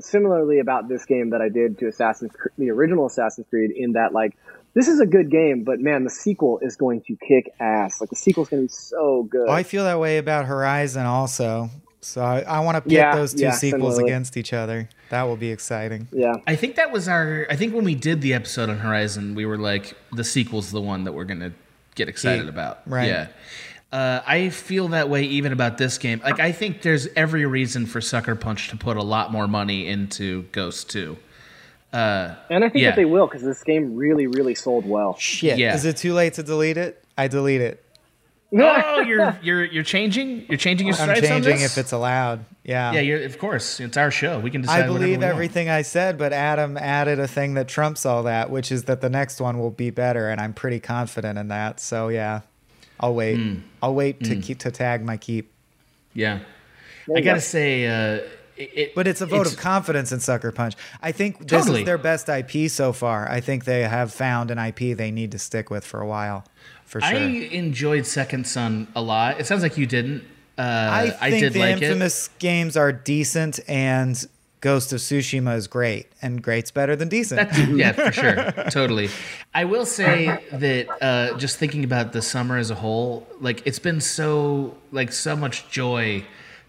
similarly about this game that I did to Assassin's, Cre- the original Assassin's Creed, in that, like, this is a good game, but man, the sequel is going to kick ass. Like, the sequel is going to be so good. Oh, I feel that way about Horizon also. So I, I want to pit Yeah, those two yeah, sequels similarly. against each other. That will be exciting. Yeah. I think that was our. I think when we did the episode on Horizon, we were like, the sequel's the one that we're gonna get excited Yeah, about. right. Yeah. Uh, I feel that way even about this game. Like, I think there's every reason for Sucker Punch to put a lot more money into Ghost 2. Uh, and I think yeah. that they will because this game really, really sold well. Shit. Yeah. Is it too late to delete it? I delete it. Oh, you're you're you're changing. You're changing your stripes. I'm stripes on changing this? if it's allowed. Yeah. Yeah, you're, of course. It's our show. We can decide. I believe we want. everything I said, but Adam added a thing that trumps all that, which is that the next one will be better, and I'm pretty confident in that. So yeah, I'll wait. Mm. I'll wait to Mm. keep to tag my keep. Yeah. I gotta go. say, uh, it, it- But it's a vote it's- of confidence in Sucker Punch. I think this Totally. is their best IP so far. I think they have found an IP they need to stick with for a while, for sure. I enjoyed Second Son a lot. It sounds like you didn't. Uh, I I, think did the like it. infamous games are decent, and Ghost of Tsushima is great, and great's better than decent. That's, yeah, for sure, totally. I will say that uh, just thinking about the summer as a whole, like it's been so like so much joy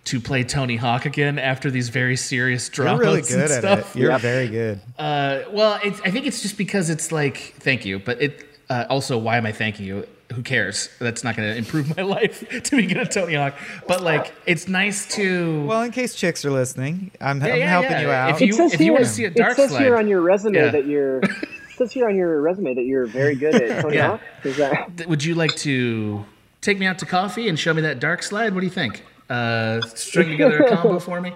to play Tony Hawk again after these very serious You're dramas really and good at stuff. it. You're very good. Uh, well, it's, I think it's just because it's like, thank you, but it uh, also, why am I thanking you? Who cares? That's not going to improve my life to be good at Tony Hawk. But like, it's nice to. Well, in case chicks are listening, I'm, Yeah, I'm yeah, helping yeah. you out. If you- if you wanna see a dark it says slide- here on your resume Yeah. that you're. It says here on your resume that you're very good at Tony Yeah. Hawk. Is that? Would you like to take me out to coffee and show me that dark slide? What do you think? Uh, string together a combo for me?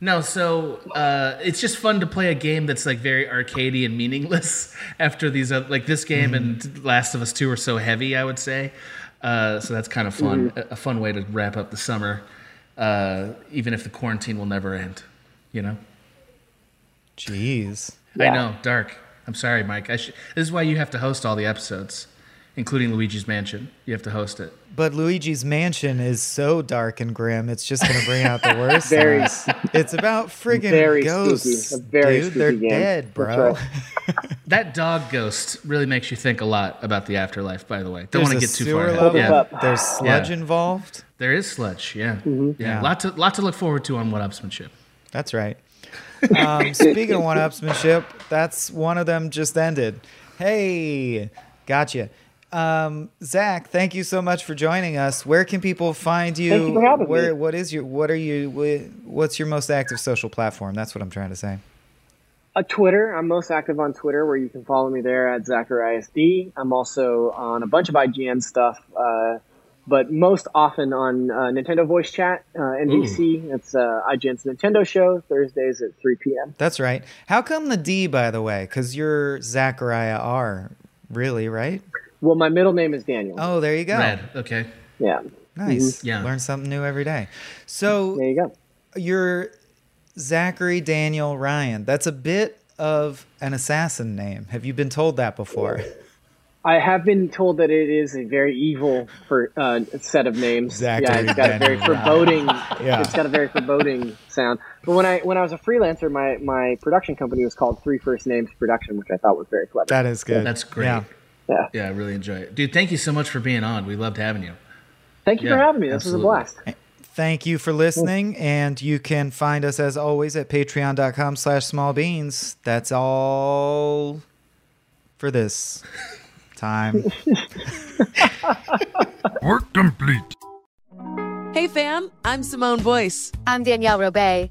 No, so uh, it's just fun to play a game that's like very arcadey and meaningless. After these, uh, like this game Mm-hmm. and Last of Us Two are so heavy, I would say. Uh, so that's kind of fun, Mm-hmm. a, a fun way to wrap up the summer, uh, even if the quarantine will never end. You know. Jeez. I know, dark. I'm sorry, Mike. I sh- this is why you have to host all the episodes. Including Luigi's Mansion. You have to host it. But Luigi's Mansion is so dark and grim, it's just going to bring out the worst. Very- It's about friggin' Very ghosts, spooky. Very dude. They're game. dead, bro. right. That dog ghost really makes you think a lot about the afterlife. By the way, don't want to get too sewer far. ahead. level. Yeah. There's sludge Yeah. involved. There is sludge. Yeah. Mm-hmm. yeah, Yeah. Lot to lot to look forward to on one upsmanship. That's right. Um, speaking of one upsmanship, that's one of them just ended. Hey, gotcha. Um, Zach, thank you so much for joining us. Where can people find you? Thank you for having Where, me. What is your? What are you? What's your most active social platform? That's what I'm trying to say. Uh, Twitter. I'm most active on Twitter, where you can follow me there at Zacharias I'm also on a bunch of IGN stuff, uh, but most often on uh, Nintendo Voice Chat, uh, NVC. It's uh, IGN's Nintendo show Thursdays at 3 p.m. That's right. How come the D, by the way? Because you're Zachariah R. Really, right? Well, my middle name is Daniel. Oh, there you go. Red. Okay. Yeah. Nice. Yeah. Learn something new every day. So there you go. You're Zachary Daniel Ryan. That's a bit of an assassin name. Have you been told that before? I have been told that it is a very evil for uh, set of names. Zachary yeah, it's got a very Daniel Ryan. foreboding. Yeah. It's got a very foreboding sound. But when I when I was a freelancer, my my production company was called Three First Names Production, which I thought was very clever. That is good. That's great. Yeah. Yeah. Yeah, I really enjoy it, dude. Thank you so much for being on. We loved having you. Thank you Yeah, for having me. This absolutely. was a blast. Thank you for listening, and you can find us as always at patreon.com slash small beans. That's all for this time. Work complete. Hey fam, I'm Simone Boyce. I'm Danielle Robay.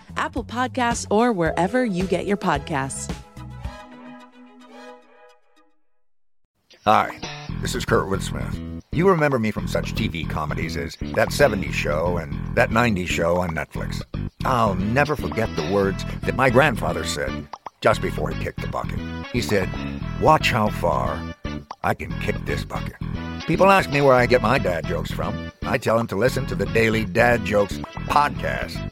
Apple Podcasts, or wherever you get your podcasts. Hi, this is Kurtwood Smith. You remember me from such TV comedies as That 70s Show and That 90s Show on Netflix. I'll never forget the words that my grandfather said just before he kicked the bucket. He said, Watch how far I can kick this bucket. People ask me where I get my dad jokes from. I tell them to listen to the Daily Dad Jokes podcast.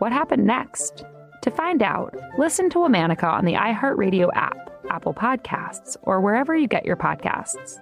what happened next. To find out, listen to Womanica on the iHeartRadio app, Apple Podcasts, or wherever you get your podcasts.